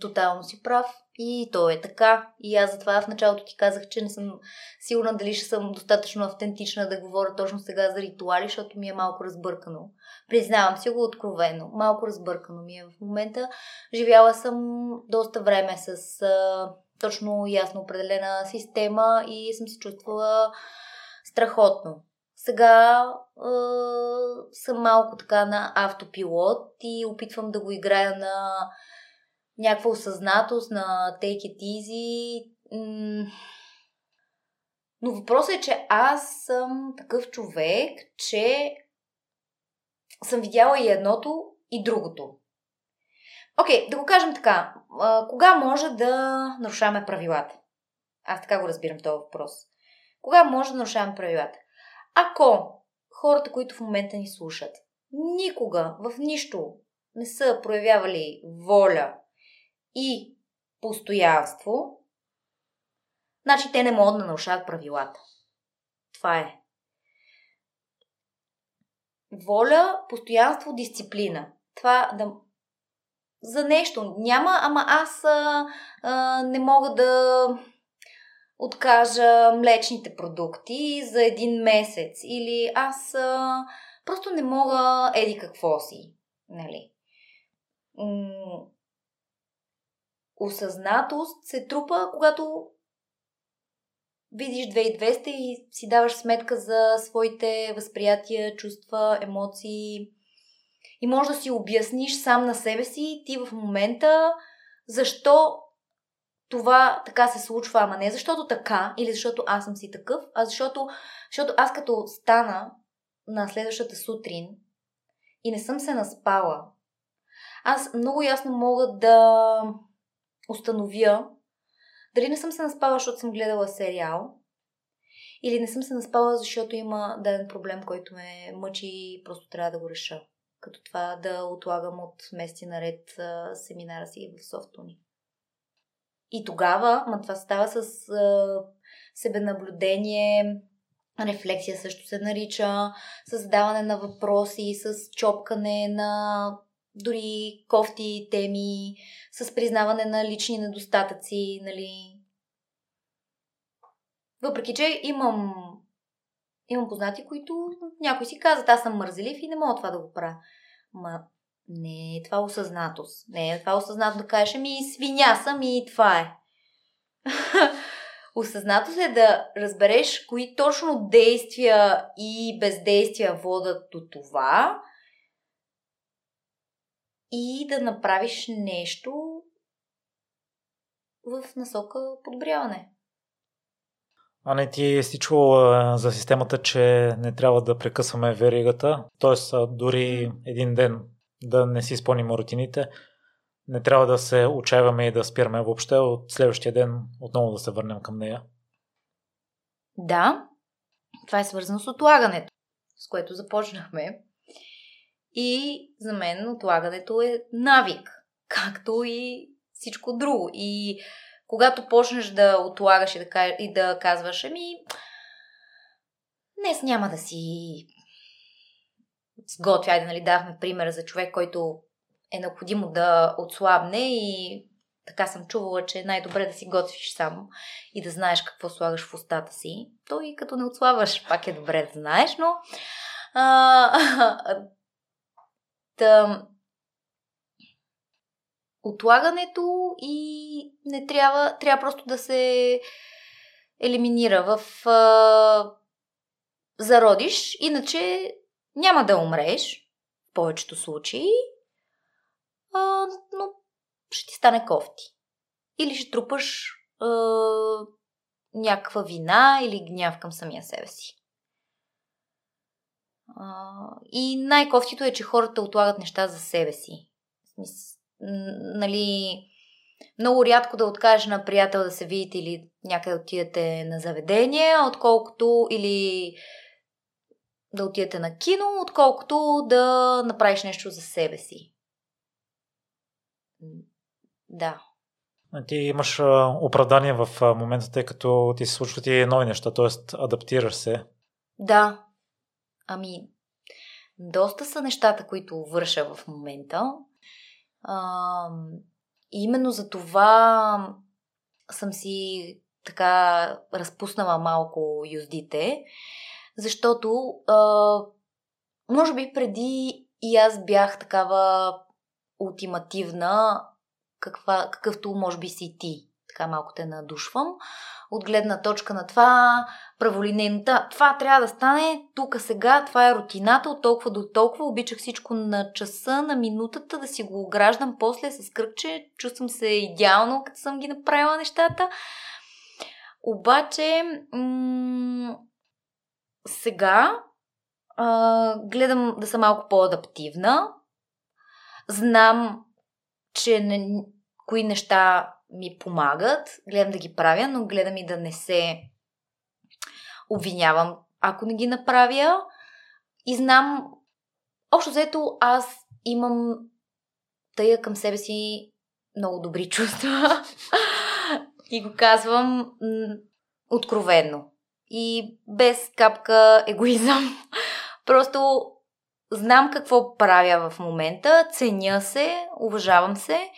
Тотално си прав. И то е така. И аз затова в началото ти казах, че не съм сигурна дали ще съм достатъчно автентична да говоря точно сега за ритуали, защото ми е малко разбъркано. Признавам си го откровено. Малко разбъркано ми е в момента. Живяла съм доста време с а, точно ясно определена система и съм се чувствала страхотно. Сега е, съм малко така на автопилот и опитвам да го играя на някаква осъзнатост, на take it easy. Но въпросът е, че аз съм такъв човек, че съм видяла и едното, и другото. Окей, okay, да го кажем така. А, кога може да нарушаваме правилата? Аз така го разбирам този въпрос. Кога може да нарушаваме правилата? Ако хората, които в момента ни слушат, никога в нищо не са проявявали воля и постоянство, значи те не могат да нарушават правилата. Това е. Воля, постоянство, дисциплина. Това да за нещо. Няма, ама аз а, а, не мога да откажа млечните продукти за един месец. Или аз а, просто не мога еди какво си. Нали? Осъзнатост се трупа, когато видиш 2200 и си даваш сметка за своите възприятия, чувства, емоции, и може да си обясниш сам на себе си ти в момента защо това така се случва, ама не защото така или защото аз съм си такъв, а защото, защото аз като стана на следващата сутрин и не съм се наспала, аз много ясно мога да установя дали не съм се наспала, защото съм гледала сериал, или не съм се наспала, защото има даден проблем, който ме мъчи и просто трябва да го реша като това да отлагам от месеци наред семинара си в Софтуни. И тогава, ма това става с а, себенаблюдение, рефлексия също се нарича, с задаване на въпроси, с чопкане на дори кофти теми, с признаване на лични недостатъци, нали. Въпреки, че имам Имам познати, които някой си казват, аз съм мързелив и не мога това да го правя. Ма не е това осъзнатост. Не е това осъзнато да кажеш, ами свиня съм и това е. <laughs> осъзнато се да разбереш кои точно действия и бездействия водат до това и да направиш нещо в насока подобряване. А не ти си чувал за системата, че не трябва да прекъсваме веригата, т.е. дори един ден да не си изпълним рутините, не трябва да се отчаиваме и да спираме въобще, от следващия ден отново да се върнем към нея. Да, това е свързано с отлагането, с което започнахме. И за мен отлагането е навик, както и всичко друго. И когато почнеш да отлагаш и да, и да казваш, ами, днес няма да си сготвя, айде, нали, дахме пример за човек, който е необходимо да отслабне и така съм чувала, че е най-добре да си готвиш само и да знаеш какво слагаш в устата си. То и като не отслабваш, пак е добре да знаеш, но а, <laughs> да, отлагането и не трябва, трябва просто да се елиминира в а, зародиш, иначе няма да умреш в повечето случаи, а, но ще ти стане кофти. Или ще трупаш а, някаква вина или гняв към самия себе си. А, и най-кофтито е, че хората отлагат неща за себе си. Нали, много рядко да откажеш на приятел да се видите или някъде отидете на заведение, отколкото или да отидете на кино, отколкото да направиш нещо за себе си. Да. Ти имаш оправдание в момента, тъй като ти се случват и нови неща, т.е. адаптираш се. Да. Ами, доста са нещата, които върша в момента. И именно за това съм си така разпуснала малко юздите, защото а, може би преди и аз бях такава ултимативна, каква, какъвто може би си ти. Така малко те надушвам. От гледна точка на това, праволинейната, това трябва да стане тук сега, това е рутината от толкова до толкова. Обичах всичко на часа, на минутата, да си го ограждам после с кръгче. Чувствам се идеално, като съм ги направила нещата. Обаче, м- сега а, гледам да съм малко по-адаптивна. Знам, че не, кои неща ми помагат. Гледам да ги правя, но гледам и да не се обвинявам, ако не ги направя. И знам, общо взето, аз имам тая към себе си много добри <laughs> чувства. и го казвам м- откровенно и без капка егоизъм. <laughs> Просто знам какво правя в момента, ценя се, уважавам се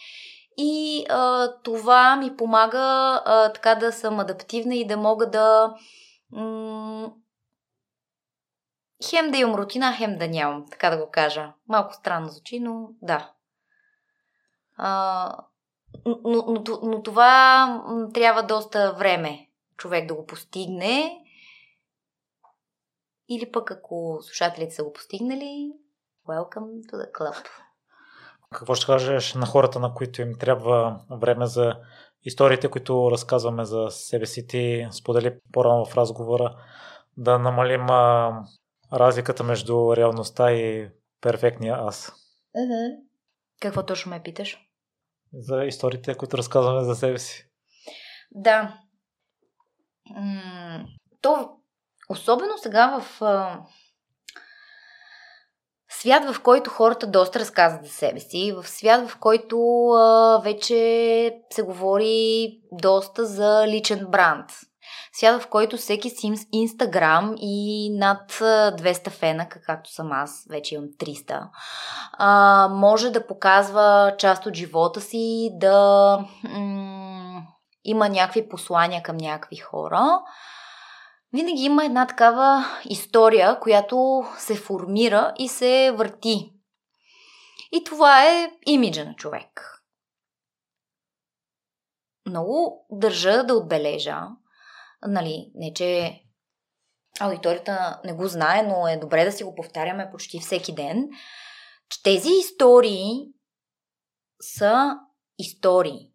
и а, това ми помага а, така да съм адаптивна и да мога да хем да имам рутина, хем да нямам, така да го кажа. Малко странно звучи, но да. А, но, но, но това трябва доста време човек да го постигне или пък ако слушателите са го постигнали, welcome to the club. Какво ще кажеш на хората, на които им трябва време за историите, които разказваме за себе си? Ти сподели по-рано в разговора да намалим а, разликата между реалността и перфектния аз. Uh-huh. Какво точно ме питаш? За историите, които разказваме за себе си. Да. М- то Особено сега в свят, в който хората доста разказват за себе си, в свят, в който а, вече се говори доста за личен бранд. Свят, в който всеки си Инстаграм и над 200 фена, както съм аз, вече имам 300, а, може да показва част от живота си, да м- има някакви послания към някакви хора винаги има една такава история, която се формира и се върти. И това е имиджа на човек. Много държа да отбележа, нали, не че аудиторията не го знае, но е добре да си го повтаряме почти всеки ден, че тези истории са истории.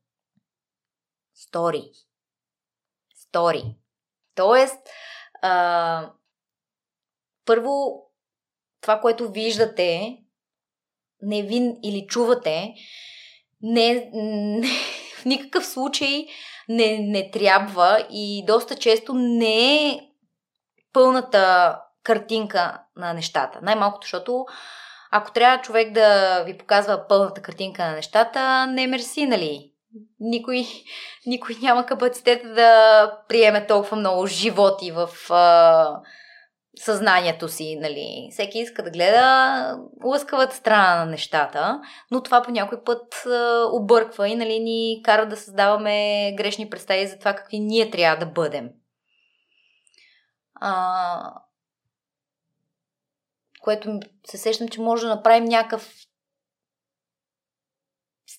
Стори. Стори. Тоест, а, първо, това, което виждате, не вин или чувате, не, не, в никакъв случай не, не трябва и доста често не е пълната картинка на нещата. Най-малкото, защото ако трябва човек да ви показва пълната картинка на нещата, не мерси, нали? Никой, никой няма капацитет да приеме толкова много животи в а, съзнанието си, нали. Всеки иска да гледа лъскавата страна на нещата, но това по някой път а, обърква и нали, ни кара да създаваме грешни представи за това какви ние трябва да бъдем. А, което се сещам, че може да направим някакъв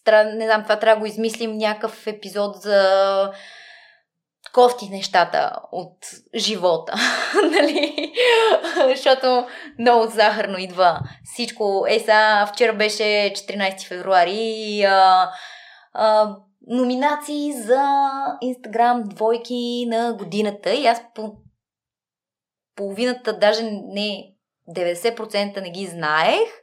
стран... не знам, това трябва да го измислим някакъв епизод за кофти нещата от живота, <laughs> нали? Защото много захарно идва всичко. Е, сега вчера беше 14 февруари и а, а, номинации за Инстаграм двойки на годината и аз по половината, даже не 90% не ги знаех.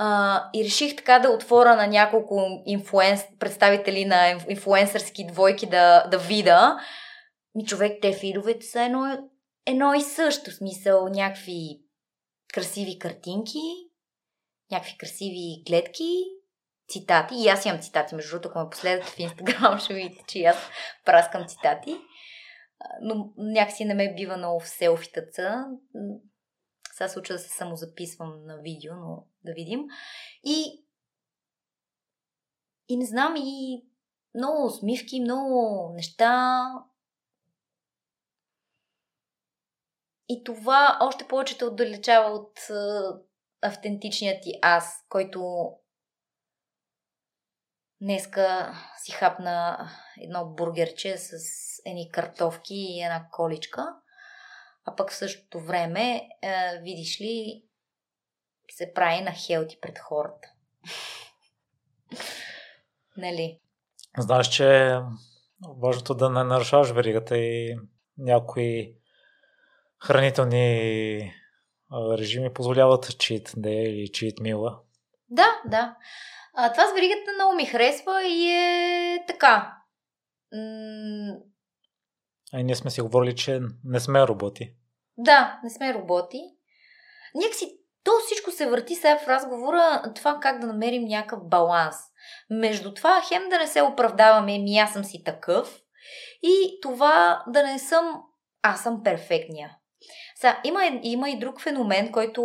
Uh, и реших така да отворя на няколко инфлуенс, представители на инфлуенсърски двойки да, да вида. Ми човек, те фидовете са едно, едно и също. Смисъл, някакви красиви картинки, някакви красиви гледки, цитати. И аз имам цитати, между другото, ако ме последвате в Инстаграм, <laughs> ще видите, че аз праскам цитати. Но някакси не ме бива много в селфитъца. Сега се да се самозаписвам на видео, но да видим. И, и не знам, и много усмивки, много неща. И това още повече те отдалечава от автентичният ти аз, който днеска си хапна едно бургерче с едни картофки и една количка а пък в същото време, видиш ли, се прави на хелти пред хората. нали? Знаеш, че важното да не нарушаваш веригата и някои хранителни режими позволяват чит да или чит мила. Да, да. А, това с веригата много ми харесва и е така. М- а ние сме си говорили, че не сме роботи. Да, не сме роботи. Някакси то всичко се върти сега в разговора това как да намерим някакъв баланс. Между това хем да не се оправдаваме, ми аз съм си такъв и това да не съм аз съм перфектния. Сега, има, има и друг феномен, който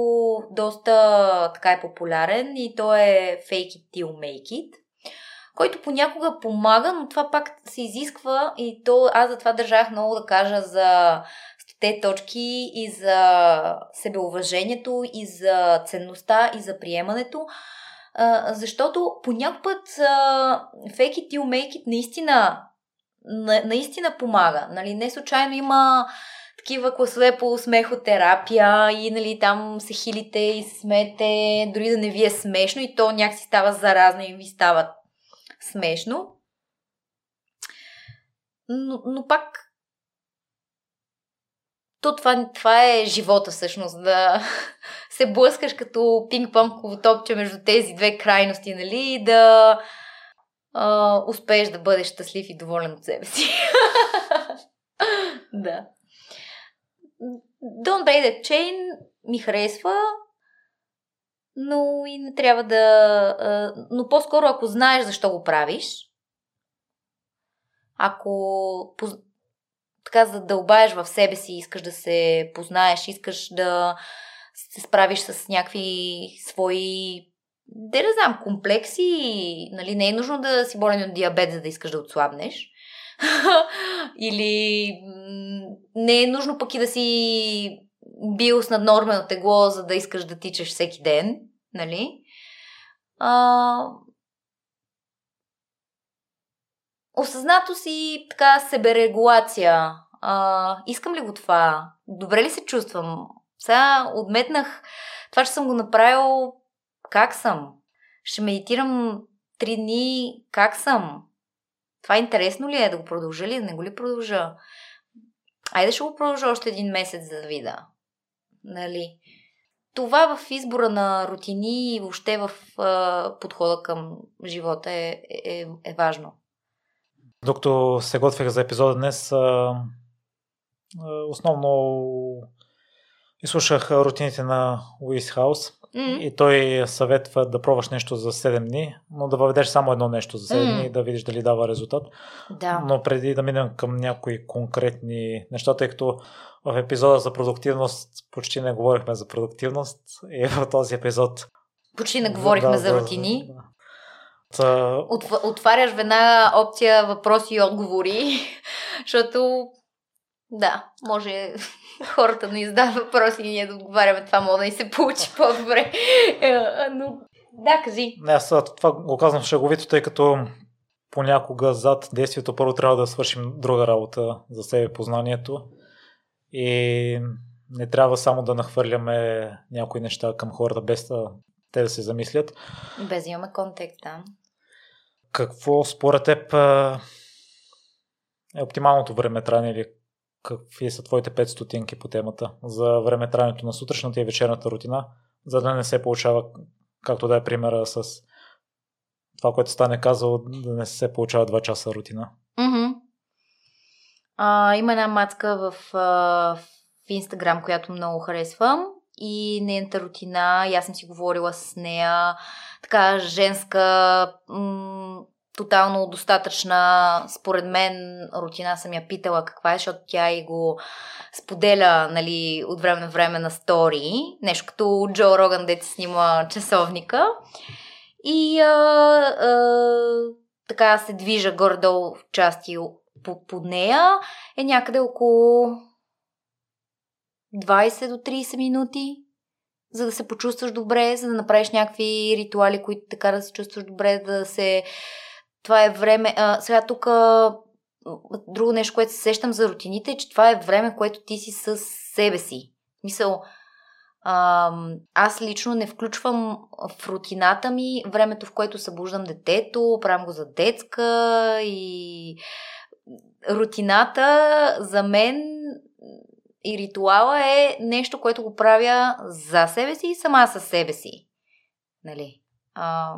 доста така е популярен и то е fake it till make it който понякога помага, но това пак се изисква и то аз за това държах много да кажа за те точки и за себеуважението, и за ценността, и за приемането. Защото по път а, fake it till make it наистина, на, наистина помага. Нали? Не случайно има такива класове по смехотерапия и нали, там се хилите и се смете, дори да не ви е смешно и то някакси става заразно и ви става смешно. Но, но пак то това, това е живота всъщност, да <laughs> се блъскаш като пинг-понгово топче между тези две крайности, нали, и да а, успееш да бъдеш щастлив и доволен от себе си. <laughs> да. Don't Break the Chain ми харесва, но и не трябва да... Но по-скоро ако знаеш защо го правиш, ако така задълбаеш в себе си, искаш да се познаеш, искаш да се справиш с някакви свои да знам, комплекси, нали, не е нужно да си болен от диабет, за да искаш да отслабнеш. <laughs> Или не е нужно пък и да си бил с наднормено тегло, за да искаш да тичаш всеки ден, нали? А... Осъзнато си така себерегулация А, искам ли го това? Добре ли се чувствам? Сега отметнах това, че съм го направил. Как съм? Ще медитирам три дни. Как съм? Това интересно ли е да го продължа ли? Да не го ли продължа? Айде ще го продължа още един месец за да видя. Нали? Това в избора на рутини и въобще в а, подхода към живота е, е, е важно. Докато се готвих за епизода днес, основно изслушах рутините на Уис Хаус mm-hmm. и той съветва да пробваш нещо за 7 дни, но да въведеш само едно нещо за 7 mm-hmm. дни и да видиш дали дава резултат. Да. Но преди да минем към някои конкретни неща, тъй като в епизода за продуктивност почти не говорихме за продуктивност и в този епизод почти не говорихме да, за рутини. Да, да. Отваряш веднага опция въпроси и отговори, <laughs> защото да, може <laughs> хората да ни задават въпроси и ние да отговаряме. Това може да ни се получи <laughs> по-добре. Е, но да, кажи. Не, аз това го казвам шаговито, тъй като понякога зад действието първо трябва да свършим друга работа за себе познанието и не трябва само да нахвърляме някои неща към хората без да те да се замислят. Без да имаме контекст, да. Какво според теб е оптималното време тране или какви са твоите 5 стотинки по темата за времетрането на сутрешната и вечерната рутина, за да не се получава, както да е примера с това, което стане казал, да не се получава 2 часа рутина. Mm-hmm. А, има една мацка в, в Инстаграм, която много харесвам и нейната рутина, и аз съм си говорила с нея, така женска, м- тотално достатъчна, според мен, рутина съм я питала каква е, защото тя и го споделя нали, от време на време на стори, нещо като Джо Роган, дете снима часовника. И а, а, така се движа горе-долу в части под нея, е някъде около 20 до 30 минути, за да се почувстваш добре, за да направиш някакви ритуали, които така да се чувстваш добре, да се това е време. А, сега тук друго нещо, което се сещам за рутините, е, че това е време, което ти си с себе си. Мисъл, аз лично не включвам в рутината ми времето, в което събуждам детето, правям го за детска и рутината за мен и ритуала е нещо, което го правя за себе си и сама със себе си. Нали? А,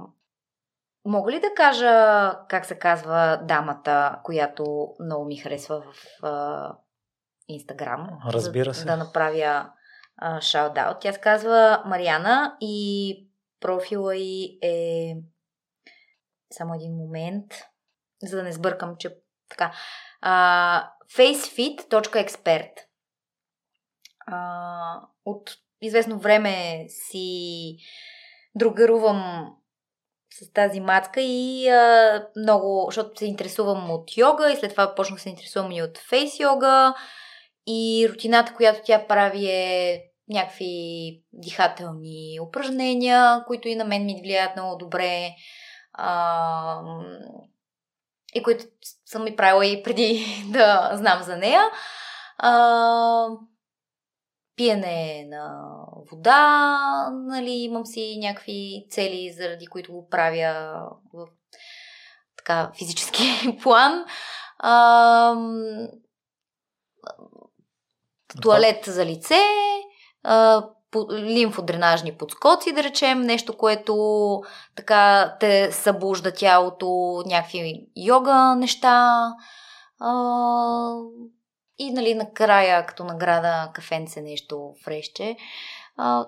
Мога ли да кажа как се казва дамата, която много ми харесва в Инстаграм? Разбира се. Да направя шаут-аут. Тя се казва Мариана и профила й е само един момент, за да не сбъркам, че така. Uh, facefit.expert uh, От известно време си другарувам с тази мацка и а, много, защото се интересувам от йога и след това почнах се интересувам и от фейс йога и рутината, която тя прави е някакви дихателни упражнения, които и на мен ми влияят много добре а, и които съм ми правила и преди <laughs> да знам за нея. А, пиене на вода, нали, имам си някакви цели, заради които го правя в така физически <laughs> план. А, туалет за лице, а, лимфодренажни подскоци, да речем, нещо, което така те събужда тялото, някакви йога неща. А, и нали, накрая, като награда, кафенце, нещо фрещче. А,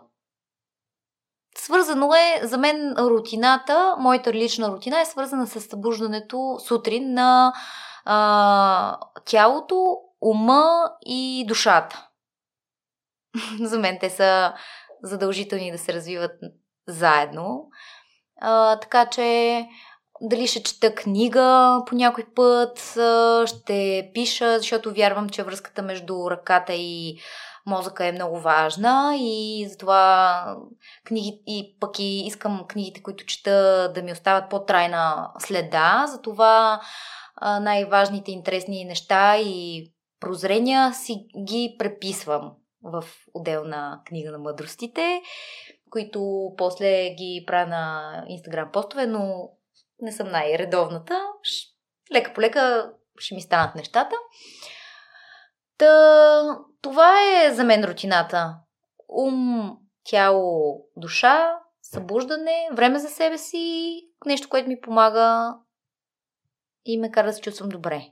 свързано е, за мен рутината, моята лична рутина е свързана с събуждането сутрин на а, тялото, ума и душата. <laughs> за мен те са задължителни да се развиват заедно. А, така че дали ще чета книга по някой път, ще пиша, защото вярвам, че връзката между ръката и мозъка е много важна и затова книги, и пък и искам книгите, които чета да ми остават по-трайна следа, затова най-важните интересни неща и прозрения си ги преписвам в отделна книга на мъдростите, които после ги правя на инстаграм постове, но не съм най-редовната. Лека по лека ще ми станат нещата. Та, това е за мен рутината. Ум, тяло, душа, събуждане, време за себе си, нещо, което ми помага и ме кара да се чувствам добре.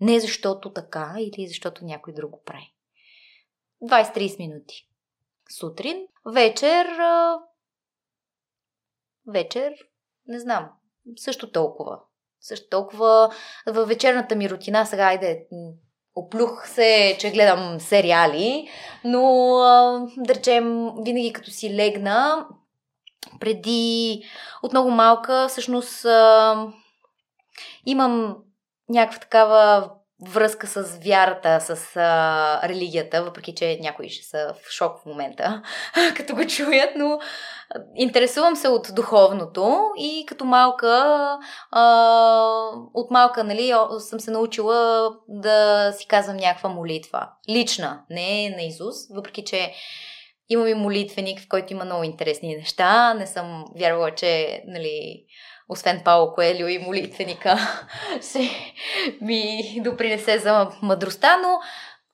Не защото така или защото някой друг го прави. 20-30 минути. Сутрин. Вечер. Вечер. Не знам. Също толкова. Също толкова. Във вечерната ми рутина сега, айде, оплюх се, че гледам сериали, но да речем, винаги като си легна, преди от много малка, всъщност имам някаква такава връзка с вярата, с а, религията, въпреки че някои ще са в шок в момента, <laughs> като го чуят, но интересувам се от духовното и като малка, а, от малка, нали, съм се научила да си казвам някаква молитва. Лична, не на Изус, въпреки че имам и молитвеник, в който има много интересни неща. Не съм вярвала, че, нали, освен Пауло Коелио и молитвеника, <laughs> се ми допринесе за мъдростта, но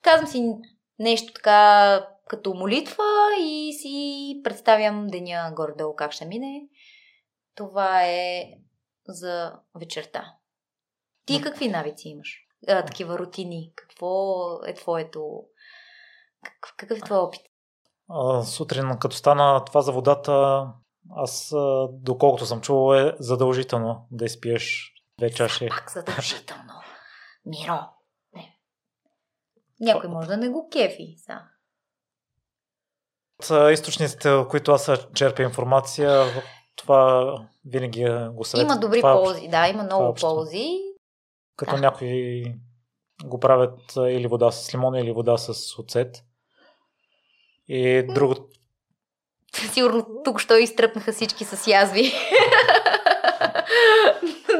казвам си нещо така като молитва и си представям деня горе-долу как ще мине. Това е за вечерта. Ти какви навици имаш? А, такива рутини. Какво е твоето... Какъв е твой опит? А, сутрин, като стана това за водата, аз, доколкото съм чувал, е задължително да изпиеш две чаши. Пак задължително. <laughs> Миро. Не. Някой може да не го кефи. Са. От източниците, които аз черпя информация, това винаги го съветвам. Има добри това, ползи, да, има много ползи. Като да. някои го правят или вода с лимон, или вода с оцет. И другото, Сигурно тук що изтръпнаха всички с язви. <laughs>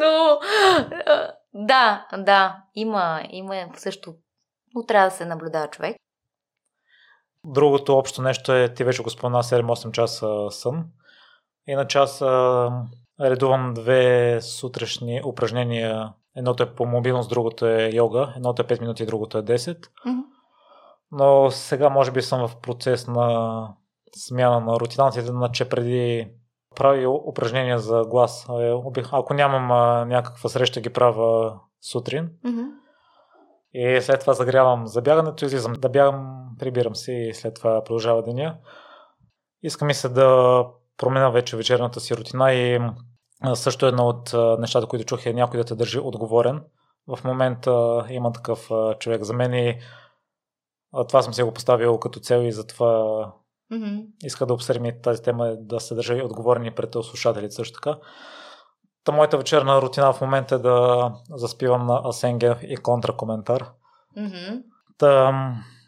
Но да, да, има, има също. Но трябва да се наблюдава човек. Другото общо нещо е, ти вече го спомена, 7-8 часа сън. Иначе аз редувам две сутрешни упражнения. Едното е по мобилност, другото е йога. Едното е 5 минути, другото е 10. Mm-hmm. Но сега може би съм в процес на смяна на рутината, че преди прави упражнения за глас. Е, ако нямам някаква среща, ги правя сутрин. Mm-hmm. И след това загрявам за бягането, излизам да бягам, прибирам се и след това продължава деня. Искам и се да променя вече вечерната си рутина и също едно от нещата, които чух е някой да те държи отговорен. В момента има такъв човек за мен и това съм си го поставил като цел и затова Mm-hmm. Иска да обсъдим тази тема, е да се държа отговорни пред слушателите също така. Та моята вечерна рутина в момента е да заспивам на Асенге и контракоментар. Mm-hmm. Да,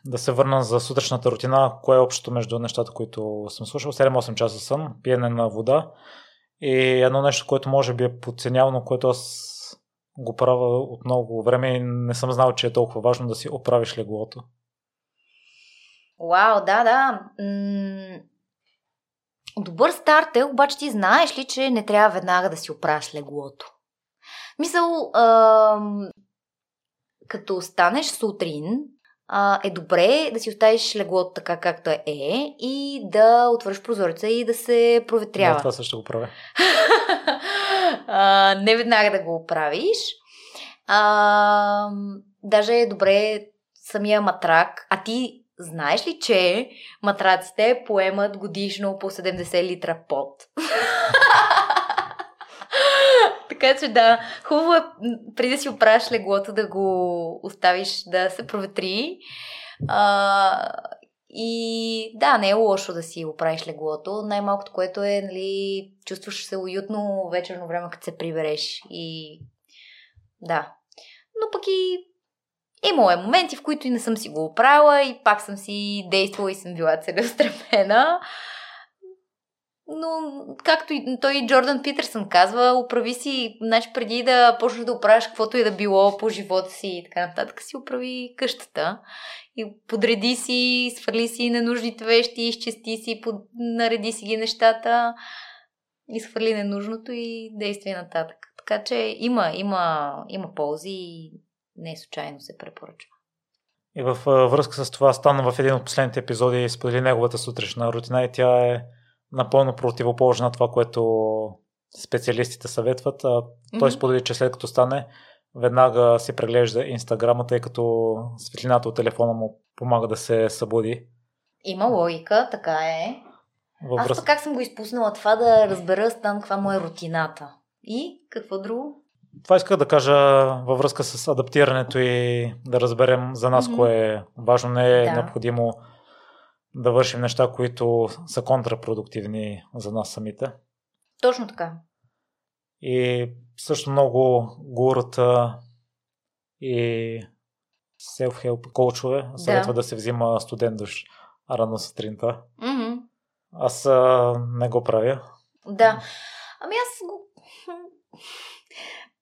да се върна за сутрешната рутина, кое е общото между нещата, които съм слушал. 7-8 часа сън, пиене на вода и едно нещо, което може би е подценявано, което аз го правя от много време и не съм знал, че е толкова важно да си оправиш леглото. Вау, да, да. М- добър старт е, обаче ти знаеш ли, че не трябва веднага да си оправиш леглото? Мисъл, а, като станеш сутрин, а, е добре да си оставиш леглото така както е и да отвърш прозореца и да се проветрява. Да, това също го правя. <laughs> а, не веднага да го оправиш. А, даже е добре самия матрак, а ти Знаеш ли, че матраците поемат годишно по 70 литра пот? <laughs> така че да, хубаво е преди да си оправиш леглото да го оставиш да се проветри. А, и да, не е лошо да си оправиш леглото. Най-малкото, което е, нали, чувстваш се уютно вечерно време, като се прибереш. И да. Но пък и Имало е моменти, в които и не съм си го оправила и пак съм си действала и съм била целеустремена. но както и той Джордан Питърсън казва, оправи си, значи преди да почнеш да оправиш каквото и да било по живота си и така нататък, си оправи къщата и подреди си, свали си ненужните вещи, изчисти си, под... нареди си ги нещата, изхвърли ненужното и действай нататък. Така че има, има, има ползи и не случайно се препоръчва. И във връзка с това стана в един от последните епизоди и сподели неговата сутрешна рутина и тя е напълно противоположна на това, което специалистите съветват. А той mm-hmm. сподели, че след като стане, веднага си преглежда инстаграма, тъй като светлината от телефона му помага да се събуди. Има логика, така е. Във Аз пък как съм го изпуснала това да разбера Стан каква му е рутината. И какво друго? Това исках да кажа във връзка с адаптирането и да разберем за нас mm-hmm. кое е важно. Не е да. необходимо да вършим неща, които са контрапродуктивни за нас самите. Точно така. И също много гурата и self-help коучове съветва да. да се взима студент душ рано сутринта. Mm-hmm. Аз а, не го правя. Да. Ами аз го...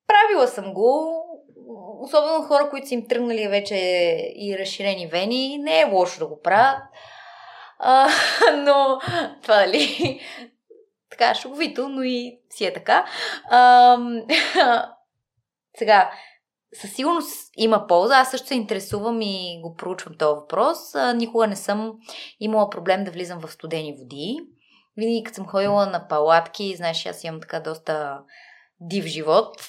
Правила съм го, особено хора, които са им тръгнали вече и разширени вени. Не е лошо да го правят. А, <laughs> но това ли така шоговито, но и си е така. А, <laughs> сега, със сигурност има полза. Аз също се интересувам и го проучвам този въпрос. А, никога не съм имала проблем да влизам в студени води. Винаги като съм ходила на палатки, знаеш, аз имам така доста див живот.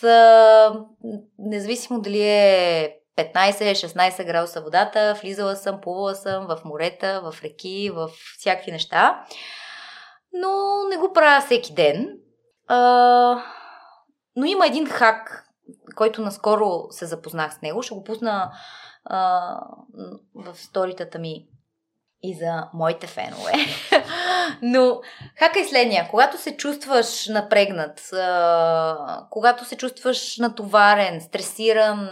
Независимо дали е 15-16 градуса водата, влизала съм, плувала съм в морета, в реки, в всякакви неща. Но не го правя всеки ден. Но има един хак, който наскоро се запознах с него. Ще го пусна в сторитата ми и за моите фенове. <laughs> Но хака е следния. Когато се чувстваш напрегнат, когато се чувстваш натоварен, стресиран,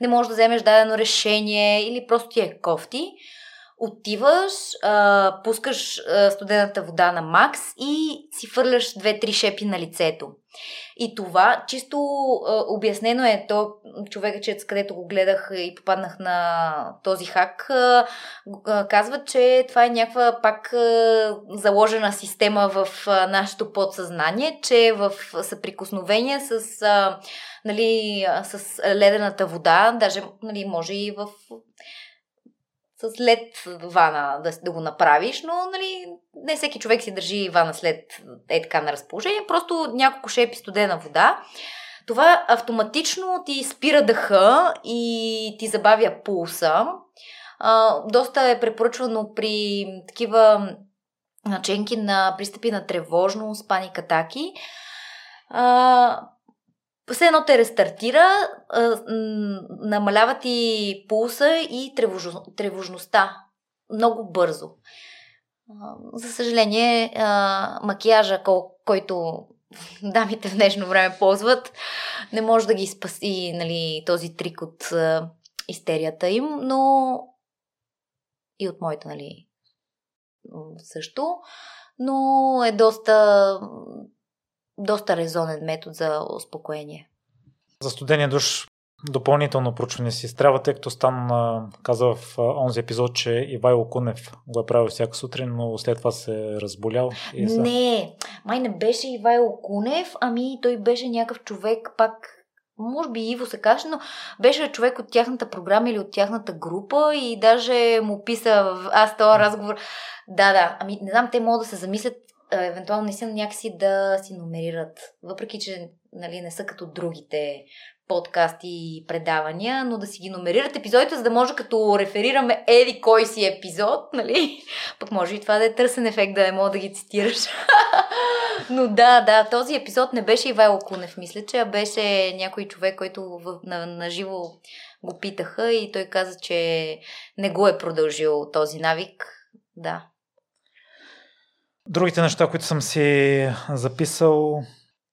не можеш да вземеш дадено решение или просто ти е кофти, отиваш, пускаш студената вода на макс и си фърляш две-три шепи на лицето. И това, чисто а, обяснено е, то човекът, където го гледах и попаднах на този хак, а, а, казва, че това е някаква пак а, заложена система в а, нашето подсъзнание, че в съприкосновение с, а, нали, с ледената вода, даже нали, може и в с лед вана да, да го направиш, но нали, не всеки човек си държи вана след е така на разположение, просто няколко шепи студена вода. Това автоматично ти спира дъха и ти забавя пулса. А, доста е препоръчвано при такива наченки на пристъпи на тревожност, паник атаки. А, все едно те рестартира, намалява ти пулса и тревожността много бързо. За съжаление, макияжа, който <laughs> дамите в днешно време ползват, не може да ги спаси нали, този трик от истерията им, но и от моята, нали, също. Но е доста доста резонен метод за успокоение. За студения душ допълнително проучване си трябва, тъй като Стан каза в онзи епизод, че Ивайло Кунев го е правил всяка сутрин, но след това се е разболял. И са... Не, май не беше Ивайло Кунев, ами той беше някакъв човек пак може би Иво се каже, но беше човек от тяхната програма или от тяхната група и даже му писа аз този разговор. Да, да, ами не знам, те могат да се замислят евентуално наистина някакси да си номерират. Въпреки, че нали, не са като другите подкасти и предавания, но да си ги номерират епизодите, за да може като реферираме еди кой си епизод, нали? <laughs> Пък може и това да е търсен ефект, да не мога да ги цитираш. <laughs> но да, да, този епизод не беше Ивайло Кунев, мисля, че беше някой човек, който в, на, на живо го питаха и той каза, че не го е продължил този навик. Да, Другите неща, които съм си записал,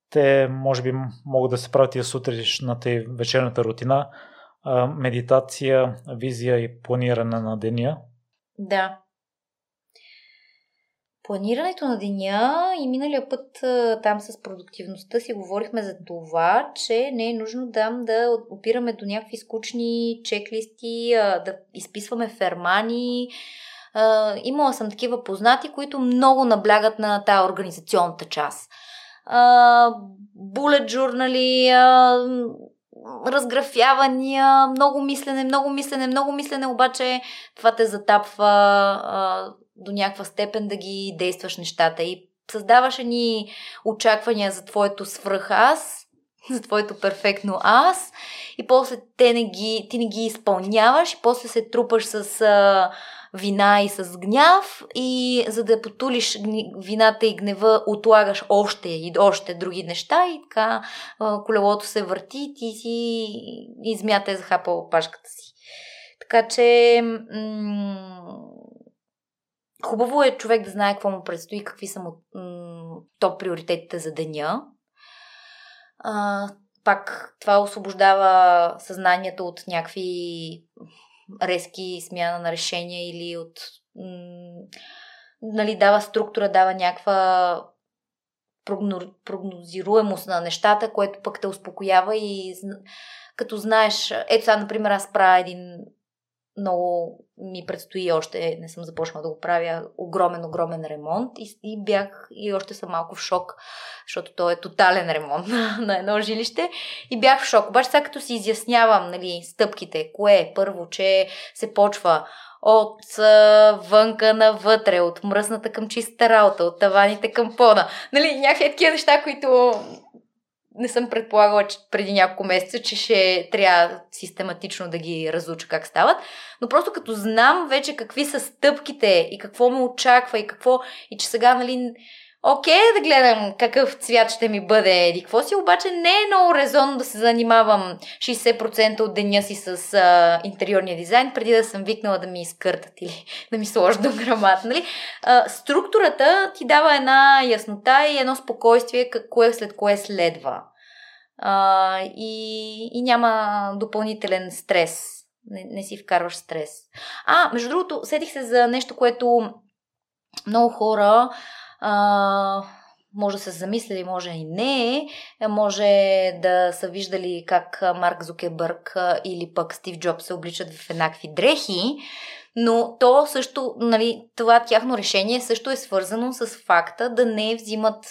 те може би могат да се правят и сутрешната и вечерната рутина. Медитация, визия и планиране на деня. Да. планирането на деня и миналия път там с продуктивността си говорихме за това, че не е нужно да, да опираме до някакви скучни чеклисти, да изписваме фермани. Имала съм такива познати, които много наблягат на тази организационната част. Булет журнали, разграфявания, много мислене, много мислене, много мислене, обаче това те затапва до някаква степен да ги действаш нещата и създаваш ни очаквания за твоето свръх аз, <laughs> за твоето перфектно аз и после те не ги, ти не ги изпълняваш и после се трупаш с а, вина и с гняв и за да потулиш вината и гнева отлагаш още и още други неща и така колелото се върти и ти си измята е захапал пашката си. Така че м- Хубаво е човек да знае какво му предстои, какви са му м- топ приоритетите за деня. А, пак това освобождава съзнанието от някакви резки смяна на решения или от м- нали, дава структура, дава някаква прогнозируемост на нещата, което пък те успокоява и като знаеш, ето сега, например, аз правя един много ми предстои още, не съм започнала да го правя, огромен, огромен ремонт и, и бях и още съм малко в шок, защото то е тотален ремонт <laughs> на, едно жилище и бях в шок. Обаче сега като си изяснявам нали, стъпките, кое е първо, че се почва от вънка навътре, от мръсната към чиста работа, от таваните към пода. Нали, някакви такива неща, които не съм предполагала че преди няколко месеца, че ще трябва систематично да ги разуча как стават. Но просто като знам вече какви са стъпките и какво ме очаква и какво... И че сега, нали, окей okay, да гледам какъв цвят ще ми бъде еди какво си, обаче не е много резонно да се занимавам 60% от деня си с а, интериорния дизайн, преди да съм викнала да ми изкъртат или <laughs> да ми сложат до грамат. Нали? А, структурата ти дава една яснота и едно спокойствие кое след кое следва. А, и, и няма допълнителен стрес. Не, не си вкарваш стрес. А, между другото, сетих се за нещо, което много хора а, може да се замислили, може и не, може да са виждали как Марк Зукебърг или пък Стив Джобс се обличат в еднакви дрехи, но то също, нали, това тяхно решение също е свързано с факта да не взимат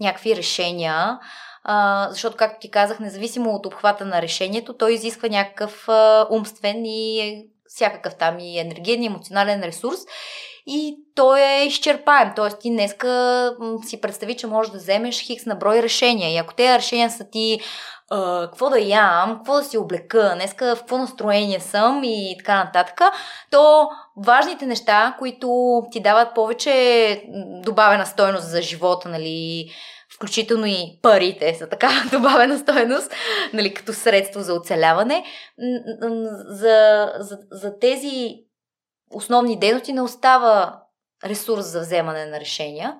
някакви решения, а, защото, както ти казах, независимо от обхвата на решението, той изисква някакъв а, умствен и всякакъв там и енергиен и емоционален ресурс и той е изчерпаем. Тоест ти днеска си представи, че можеш да вземеш хикс на брой решения. И ако тези решения са ти какво да ям, какво да си облека, днеска в какво настроение съм и така нататък, то важните неща, които ти дават повече добавена стойност за живота, нали, включително и парите са така <laughs> добавена стойност, нали, като средство за оцеляване, за, за, за тези основни дейности не остава ресурс за вземане на решения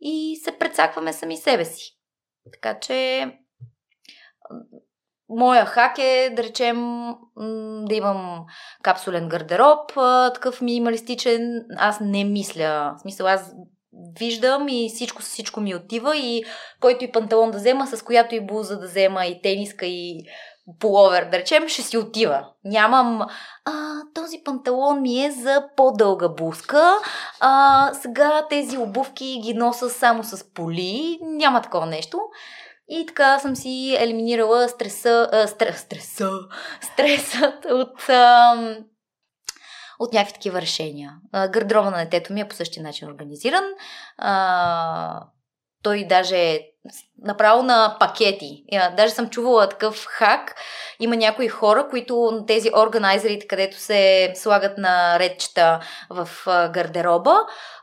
и се прецакваме сами себе си. Така че моя хак е, да речем, да имам капсулен гардероб, такъв минималистичен. Аз не мисля. В смисъл, аз виждам и всичко всичко ми отива и който и панталон да взема, с която и блуза да взема, и тениска, и половер, да речем, ще си отива. Нямам, а, този панталон ми е за по-дълга блузка, а, сега тези обувки ги носа само с поли, няма такова нещо. И така съм си елиминирала стреса, а, стрес, стреса, стресът от, а, от някакви такива решения. Гардероба на детето ми е по същия начин организиран. А, той даже е направо на пакети. Даже съм чувала такъв хак. Има някои хора, които тези органайзерите, където се слагат на редчета в гардероба,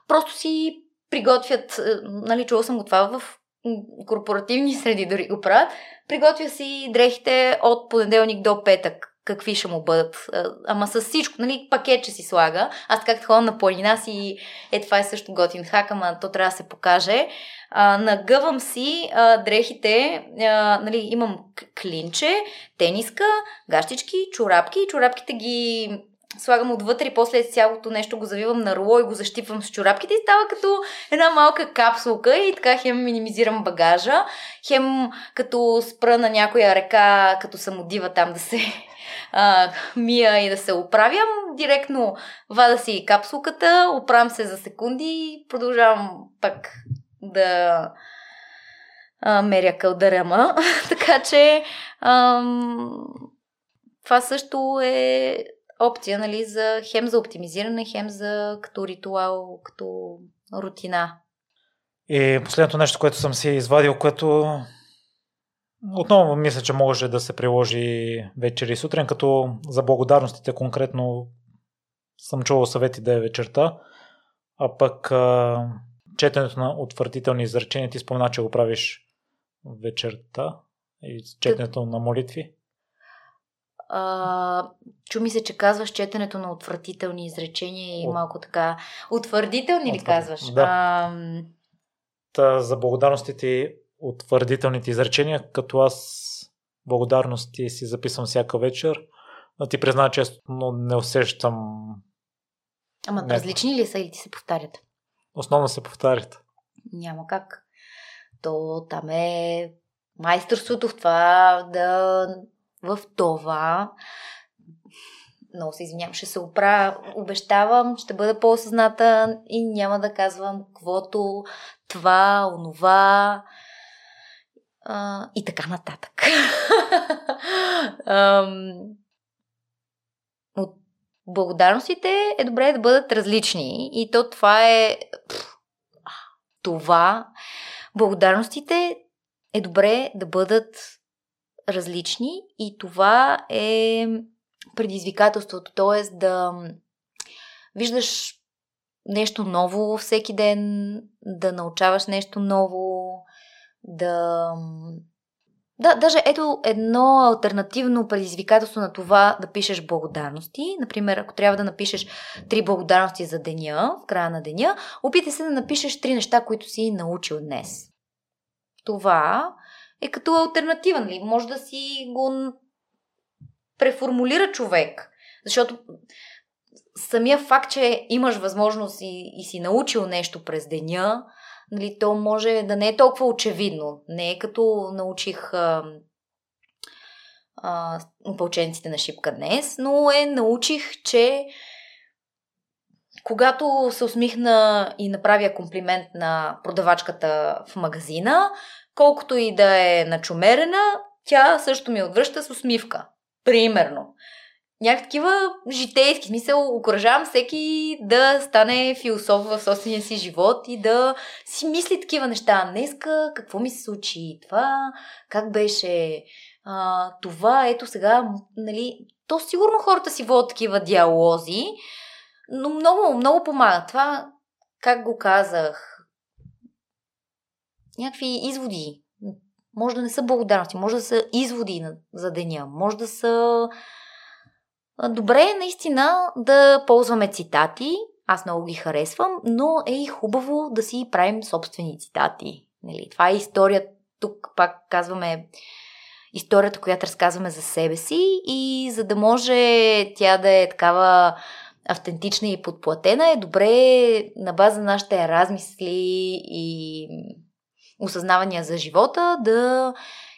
просто си приготвят, нали, чувала съм го това в корпоративни среди дори го правят, приготвя си дрехите от понеделник до петък какви ще му бъдат. Ама с всичко, нали, пакетче си слага. Аз как ходя на планина си, е това е също готин хак, ама то трябва да се покаже. Нагъвам си а, дрехите, а, нали, имам клинче, тениска, гащички, чорапки. Чорапките ги слагам отвътре и после цялото нещо го завивам на руло и го защипвам с чорапките и става като една малка капсулка и така хем минимизирам багажа, хем като спра на някоя река, като съм отива там да се а, мия и да се оправям, директно вада си капсулката, оправям се за секунди и продължавам пак да а, меря кълдарема. <laughs> така че ам, това също е опция, нали, за хем за оптимизиране, хем за като ритуал, като рутина. И последното нещо, което съм си извадил, което отново мисля, че може да се приложи вечер и сутрин, като за благодарностите конкретно съм чувал съвети да е вечерта, а пък а, четенето на утвърдителни изречения ти спомена, че го правиш вечерта и четенето на молитви. А, чу ми се, че казваш четенето на отвратителни изречения и малко така. Утвърдителни ли казваш? Да. А... Та, за благодарностите утвърдителните изречения, като аз благодарности си записвам всяка вечер, но ти призна често, но не усещам. Ама не. различни ли са или ти се повтарят? Основно се повтарят. Няма как. То там е майсторството в това да в това. Много се извинявам, ще се оправя, обещавам, ще бъда по-осъзната и няма да казвам каквото, това, онова а, и така нататък. <laughs> От благодарностите е добре да бъдат различни и то това е това. Благодарностите е добре да бъдат различни и това е предизвикателството, т.е. да виждаш нещо ново всеки ден, да научаваш нещо ново, да. Да, даже ето едно альтернативно предизвикателство на това да пишеш благодарности. Например, ако трябва да напишеш три благодарности за деня, в края на деня, опитай се да напишеш три неща, които си научил днес. Това е като альтернатива, нали? Може да си го преформулира човек. Защото самия факт, че имаш възможност и, и си научил нещо през деня, нали, то може да не е толкова очевидно. Не е като научих а, а, на шипка днес, но е научих, че когато се усмихна и направя комплимент на продавачката в магазина, колкото и да е начумерена, тя също ми отвръща с усмивка. Примерно. Някакви такива житейски смисъл, окоръжавам всеки да стане философ в собствения си живот и да си мисли такива неща. Днеска какво ми се случи? Това как беше? А, това ето сега, нали, то сигурно хората си водят такива диалози, но много, много помага. Това, как го казах, някакви изводи. Може да не са благодарности, може да са изводи за деня, може да са... Добре е наистина да ползваме цитати, аз много ги харесвам, но е и хубаво да си правим собствени цитати. Нали? Това е история, тук пак казваме историята, която разказваме за себе си и за да може тя да е такава автентична и подплатена, е добре на база на нашите размисли и осъзнавания за живота, да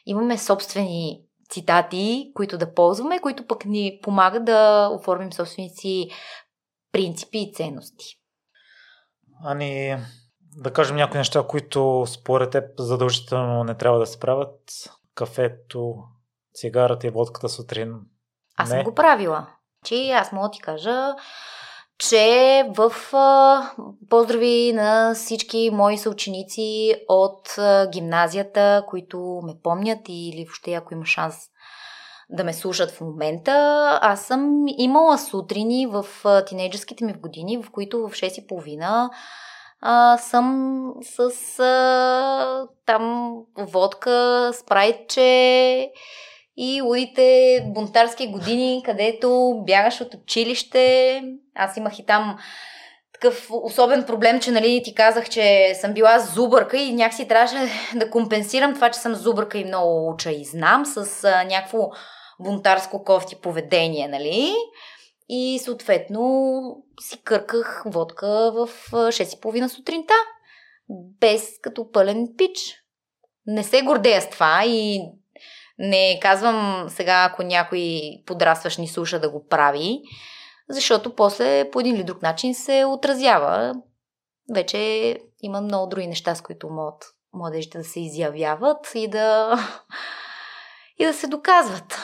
имаме собствени цитати, които да ползваме, които пък ни помагат да оформим собствените си принципи и ценности. Ани, да кажем някои неща, които според теб задължително не трябва да се правят. Кафето, цигарата и водката сутрин. Аз не. съм го правила. Че аз мога да ти кажа, че в а, поздрави на всички мои съученици от а, гимназията, които ме помнят или въобще ако има шанс да ме слушат в момента. Аз съм имала сутрини в тинейджерските ми години, в които в 6.30 а, съм с а, там водка, спрайтче, и лудите бунтарски години, където бягаш от училище. Аз имах и там такъв особен проблем, че нали, ти казах, че съм била зубърка и някакси трябваше да компенсирам това, че съм зубърка и много уча и знам с а, някакво бунтарско кофти поведение, нали? И съответно си кърках водка в 6.30 сутринта, без като пълен пич. Не се гордея с това и не казвам сега, ако някой подрастваш ни слуша да го прави, защото после по един или друг начин се отразява. Вече има много други неща, с които могат младежите да се изявяват и да, <laughs> и да се доказват.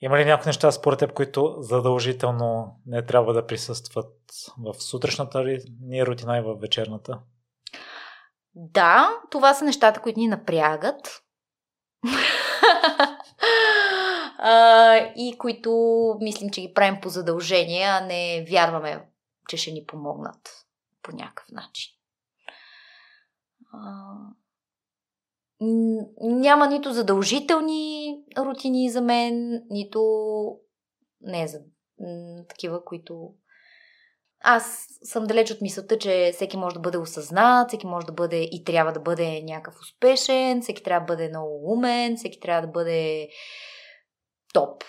Има ли някои неща според теб, които задължително не трябва да присъстват в сутрешната ни рутина и в вечерната? Да, това са нещата, които ни напрягат. <laughs> а, и които мислим, че ги правим по задължение, а не вярваме, че ще ни помогнат по някакъв начин. А, няма нито задължителни рутини за мен, нито не за такива, които аз съм далеч от мисълта, че всеки може да бъде осъзнат, всеки може да бъде и трябва да бъде някакъв успешен, всеки трябва да бъде много умен, всеки трябва да бъде топ.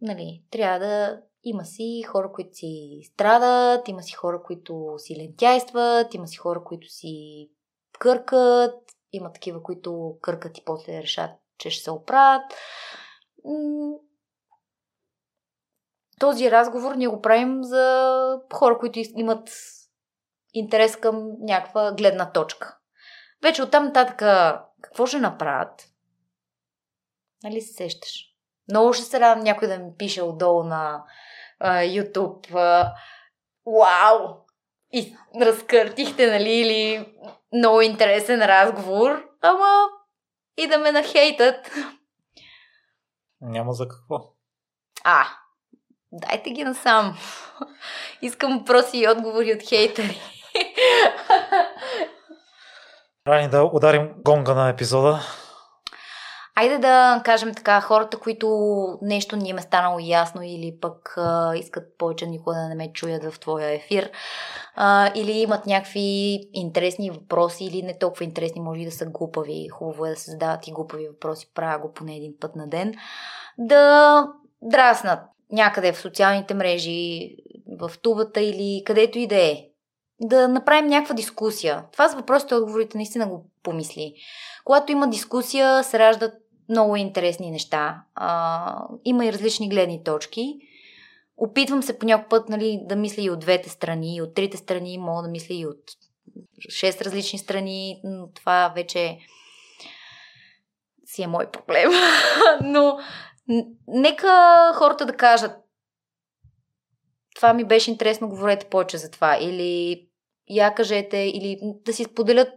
Нали, трябва да има си хора, които си страдат, има си хора, които си лентяйстват, има си хора, които си къркат, има такива, които къркат и после решат, че ще се оправят. Този разговор ние го правим за хора, които имат интерес към някаква гледна точка. Вече оттам нататък какво ще направят? Нали се сещаш? Много ще се радвам някой да ми пише отдолу на а, YouTube. А, Вау! И разкъртихте, нали, или много интересен разговор, ама и да ме нахейтат. Няма за какво. А, дайте ги насам. Искам въпроси и отговори от хейтери. Рани да ударим гонга на епизода. Айде да кажем така, хората, които нещо не им е станало ясно или пък а, искат повече никога да не ме чуят в твоя ефир, а, или имат някакви интересни въпроси или не толкова интересни, може и да са глупави. Хубаво е да се задават и глупави въпроси, правя го поне един път на ден. Да драснат някъде в социалните мрежи, в тубата или където и да е. Да направим някаква дискусия. Това с въпросите и отговорите наистина го помисли. Когато има дискусия, се раждат много интересни неща. А, има и различни гледни точки. Опитвам се по някой път нали, да мисля и от двете страни, и от трите страни, мога да мисля и от шест различни страни, но това вече си е мой проблем. <laughs> но нека хората да кажат това ми беше интересно, говорете повече за това. Или я кажете, или да си споделят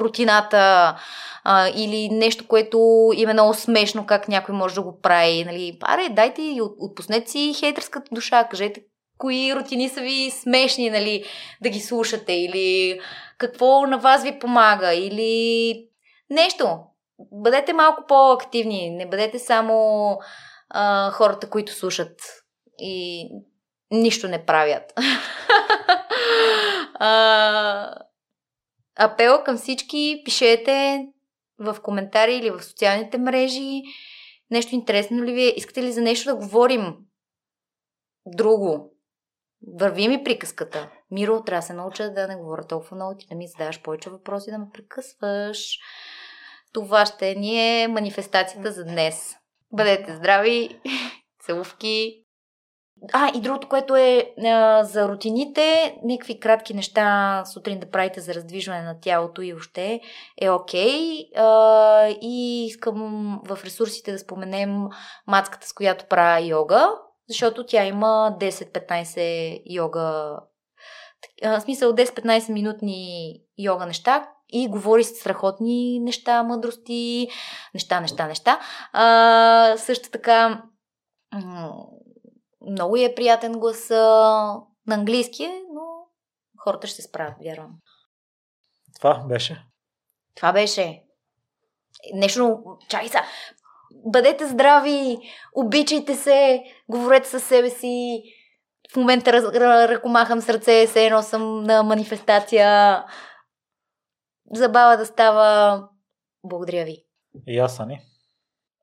рутината, а, или нещо, което им е много смешно, как някой може да го прави. Нали, аре, дайте и отпуснете си хейтерската душа, кажете кои рутини са ви смешни, нали, да ги слушате, или какво на вас ви помага, или нещо. Бъдете малко по-активни, не бъдете само а, хората, които слушат и нищо не правят. <laughs> а, апел към всички, пишете в коментари или в социалните мрежи нещо интересно ли ви е, искате ли за нещо да говорим друго. Върви ми приказката. Миро, трябва да се науча да не говоря толкова много, ти да ми задаваш повече въпроси, да ме прекъсваш. Това ще ни е манифестацията за днес. Бъдете здрави, <laughs> целувки, а, и другото, което е а, за рутините, някакви кратки неща сутрин да правите за раздвижване на тялото и още е окей. Okay. и искам в ресурсите да споменем мацката, с която правя йога, защото тя има 10-15 йога, в смисъл 10-15 минутни йога неща, и говори страхотни неща, мъдрости, неща, неща, неща. А, също така много е приятен глас на английски, но хората ще се справят, вярвам. Това беше. Това беше. Нещо, чай са. Бъдете здрави, обичайте се, говорете със себе си. В момента раз, ръкомахам с ръце, се едно съм на манифестация. Забава да става. Благодаря ви. И аз, Ани.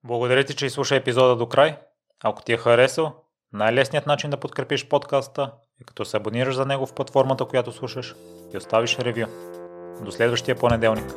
Благодаря ти, че изслуша епизода до край. Ако ти е харесал, Най-лесният начин да подкрепиш подкаста е като се абонираш за него в платформата, която слушаш и оставиш ревю. До следващия понеделник.